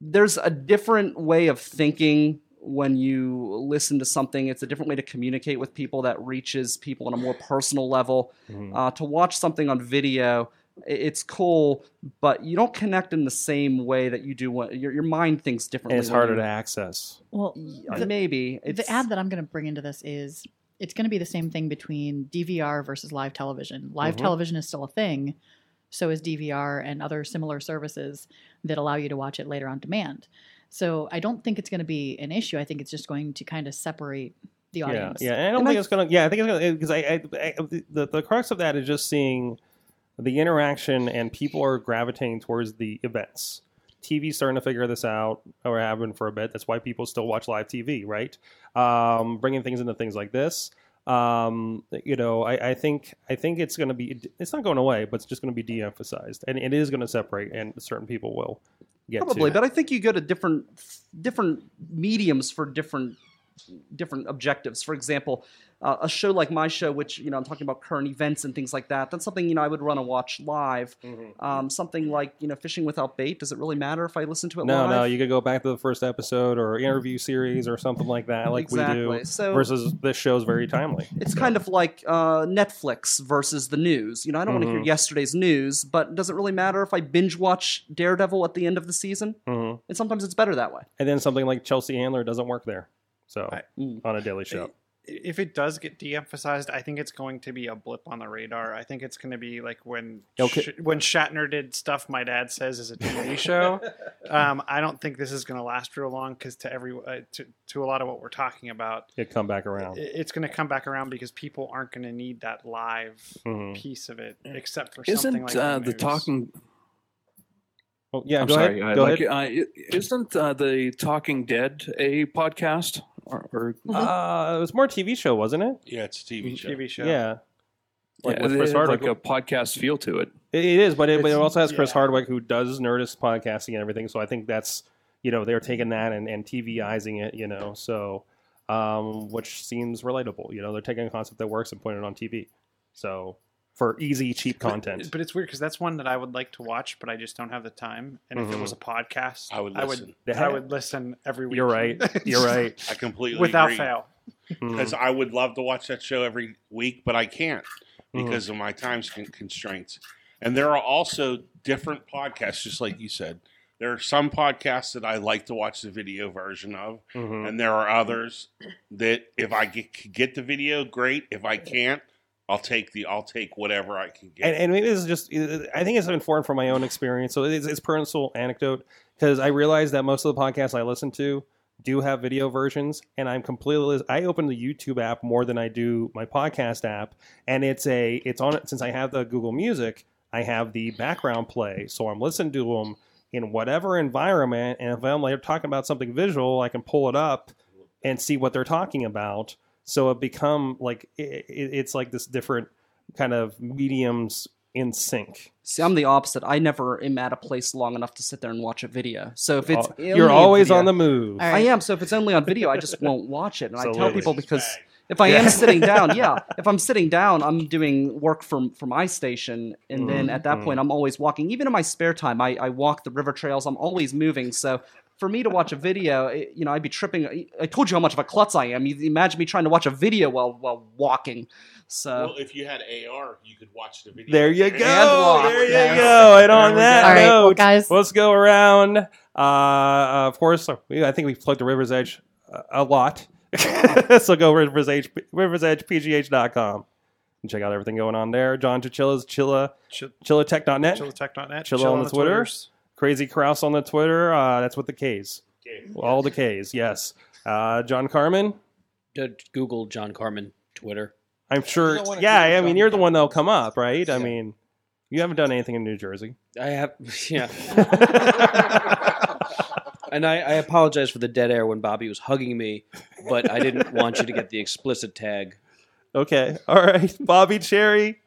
There's a different way of thinking when you listen to something. It's a different way to communicate with people that reaches people on a more personal level. Mhm. Uh, to watch something on video, it's cool, but you don't connect in the same way that you do when your, your mind thinks differently. And it's harder you- to access. Well, Uh, maybe the ad that I'm going to bring into this is it's going to be the same thing between DVR versus live television. Live Mhm. television is still a thing, so is DVR and other similar services that allow you to watch it later on demand. So I don't think it's going to be an issue. I think it's just going to kind of separate the audience. yeah, and I don't think it's gonna. Yeah, I think it's gonna because I, I, I the the crux of that is just seeing the interaction and people are gravitating towards the events. TV's starting to figure this out, or have been for a bit. That's why people still watch live TV, right? Um, bringing things into things like this. Um, you know, I, I think I think it's going to be. It's not going away, but it's just going to be de-emphasized, and it is going to separate, and certain people will get Probably, to. but I think you go to different different mediums for different different objectives. For example, uh, a show like my show, which you know I'm talking about current events and things like that. That's something you know I would run and watch live. Mm-hmm. Um, something like you know fishing without bait. Does it really matter if I listen to it No, live? no, you could go back to the first episode or interview series or something like that, like we do. So- versus this show's very timely. It's kind of like uh, Netflix versus the news. You know, I don't want to hear yesterday's news, but does it really matter if I binge watch Daredevil at the end of the season? hmm And sometimes it's better that way. And then something like Chelsea Handler doesn't work there, so on a daily show. If it does get de-emphasized, I think it's going to be a blip on the radar. I think it's going to be like when Okay. Sh- when Shatner did stuff my dad says is a TV show. um, I don't think this is going to last real long because to every uh, to, to a lot of what we're talking about, It come back around. i- it's going to come back around because people aren't going to need that live Mhm. piece of it, except for Isn't like uh, the the talking? Well, yeah, I'm go sorry. ahead. Go like, ahead. Uh, isn't uh, the Talking Dead a podcast? Or, or Uh, it was more TV show, wasn't it? Yeah, it's a TV show. TV show. Yeah, like yeah, with Chris Hardwick. like a podcast feel to it. It it is, but it, but it also has Chris. Hardwick who does Nerdist podcasting and everything. So I think that's you know they're taking that and, and TVizing it, you know, so um, which seems relatable. You know, they're taking a concept that works and putting it on TV. So for easy, cheap content. But it's weird because that's one that I would like to watch, but I just don't have the time. And if it Mhm. was a podcast, I would I listen. would, I would listen every week. You're right. You're right. I completely Without agree. fail. Because I would love to watch that show every week, but I can't Mhm. because of my time constraints. And there are also different podcasts, just like you said. There are some podcasts that I like to watch the video version of, Mhm. and there are others that if I get, get the video, great. If I can't, I'll take the I'll take whatever I can get. and, and maybe this is just i think it's informed from my own experience. So it's, it's personal anecdote because i realize that most of the podcasts i listen to do have video versions and i'm completely i open the youtube app more than i do my podcast app. And it's a it's on since i have the google music i have the background play. So i'm listening to them in whatever environment and if i'm like talking about something visual i can pull it up and see what they're talking about so it become like it, it, it's like this different kind of mediums in sync. See, I'm the opposite. I never am at a place long enough to sit there and watch a video. So if it's Oh, you're always video- on the move. I am. So if it's only on video, I just won't watch it. And I tell Absolutely. people because if I am sitting down, yeah, if I'm sitting down, I'm doing work for for my station, and then mm-hmm. at that point, mm-hmm. I'm always walking. Even in my spare time, I, I walk the river trails. I'm always moving. So. For me to watch a video, it- you know, I'd be tripping. I told you how much of a klutz I am. You imagine me trying to watch a video while while walking. So well, if you had AR, you could watch the video. There you And go. walk. There you Yes. go. And on that go. All right, well, note, guys. let's go around. Uh, uh, of course, I think we've plugged the River's Edge uh, a lot. so go River's Edge, River's Edge, PGH.com. And check out everything going on there. John Chichilla's Chilla, Ch- chillatech.net. Chillatech.net. Chilla Chill on on the the Twitter. Twitters. Crazy Kraus on the Twitter. Uh, that's with the K's. All the K's, yes. Uh, John Carmen. Google John Carmen Twitter. I'm sure. don't Yeah, I mean, John you're the one that'll come up, right? I mean, you haven't done anything in New Jersey. I have, yeah. and I, I apologize for the dead air when Bobby was hugging me, but I didn't want you to get the explicit tag. Okay. All right. Bobby Cherry.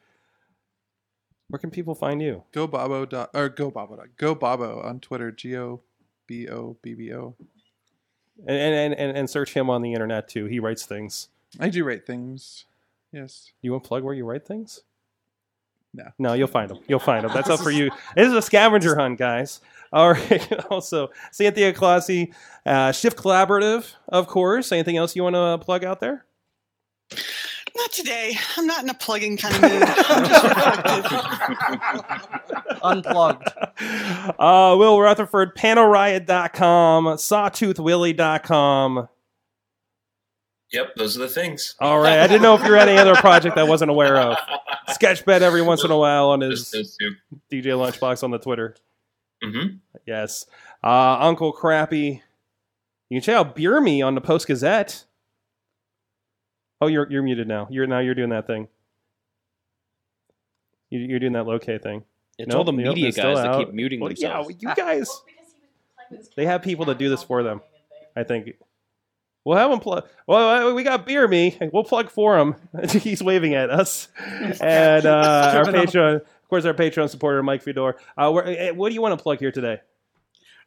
Where can people find you? Go Bobo dot or go Bobo dot go Bobo on Twitter. G O B O B B O. And, and and and search him on the internet too. He writes things. I do write things. Yes. You want to plug where you write things? No. No, you'll find them. You'll find them. That's up for you. This is a scavenger hunt, guys. All right. Also, Cynthia Closkey, uh, Shift Collaborative, of course. Anything else you want to plug out there? Not today. I'm not in a plugging kind of mood. I'm just reflective. Unplugged. Uh, Will Rutherford, PanoRiot.com, SawtoothWilly.com. Yep, those are the things. All right. I didn't know if you had any other project I wasn't aware of. Sketchbed every once in a while on his DJ Lunchbox on the Twitter. Mm-hmm. Yes. Uh, Uncle Crappy. You can check out Beer Me on the Post Gazette. Oh, you're you're muted now. You're now you're doing that thing. You, you're doing that Lokay thing. It's all the media it's still guys that out. keep muting Well, themselves. Yeah, you guys. They have people that do this for them. I think. We'll have them plug. Well, we got Beer Me. We'll plug for him. He's waving at us. And uh, our Driven up. Patreon, of course, our Patreon supporter, Mike Fedor. Uh, where, eh, what do you want to plug here today?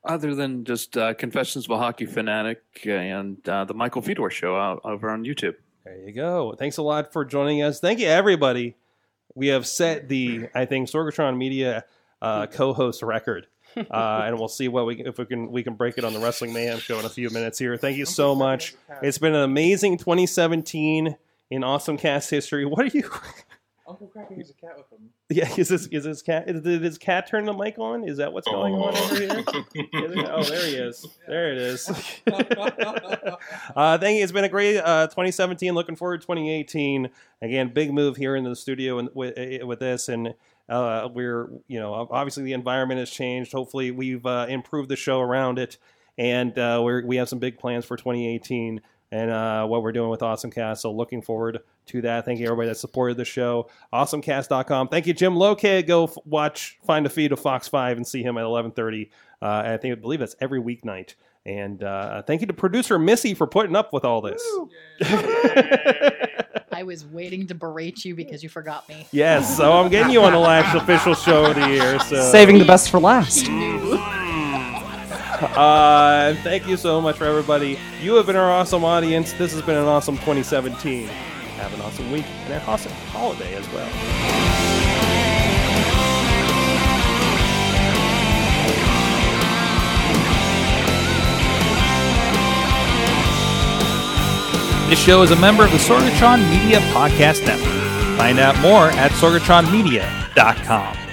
Other than just uh, Confessions of a Hockey Fanatic and uh, the Michael Fedor Show out over on YouTube. There you go. Thanks a lot for joining us. Thank you, everybody. We have set the, I think, Sorgatron Media uh, co-host record, uh, and we'll see what we if we can we can break it on the Wrestling Mayhem show in a few minutes here. Thank you so much. It's been an amazing 2017 in Awesome Cast history. What are you? Uncle Crappy has a cat with him. Yeah, is this is this cat? Is, did his cat turn the mic on? Is that what's going on over here? Is it- oh, there he is. There it is. uh, thank you. It's been a great uh, 2017. Looking forward to 2018. Again, big move here in the studio and with eh, with this, and uh, we're you know obviously the environment has changed. Hopefully, we've uh, improved the show around it, and uh, we're, we have some big plans for 2018 and uh, what we're doing with AwesomeCast. So looking forward to that. Thank you everybody that supported the show. AwesomeCast.com. Thank you, Jim Lokay. Go f- watch, find a feed of Fox Five and see him at 11:30. Uh, I think I believe that's every weeknight. And uh, thank you to producer Missy for putting up with all this. I was waiting to berate you because you forgot me. Yes, so I'm getting you on the last official show of the year. So Saving the best for last. Uh, thank you so much for everybody. You have been our awesome audience. This has been an awesome 2017. Have an awesome week and an awesome holiday as well. This show is a member of the Sorgatron Media Podcast Network. Find out more at sorgatronmedia.com.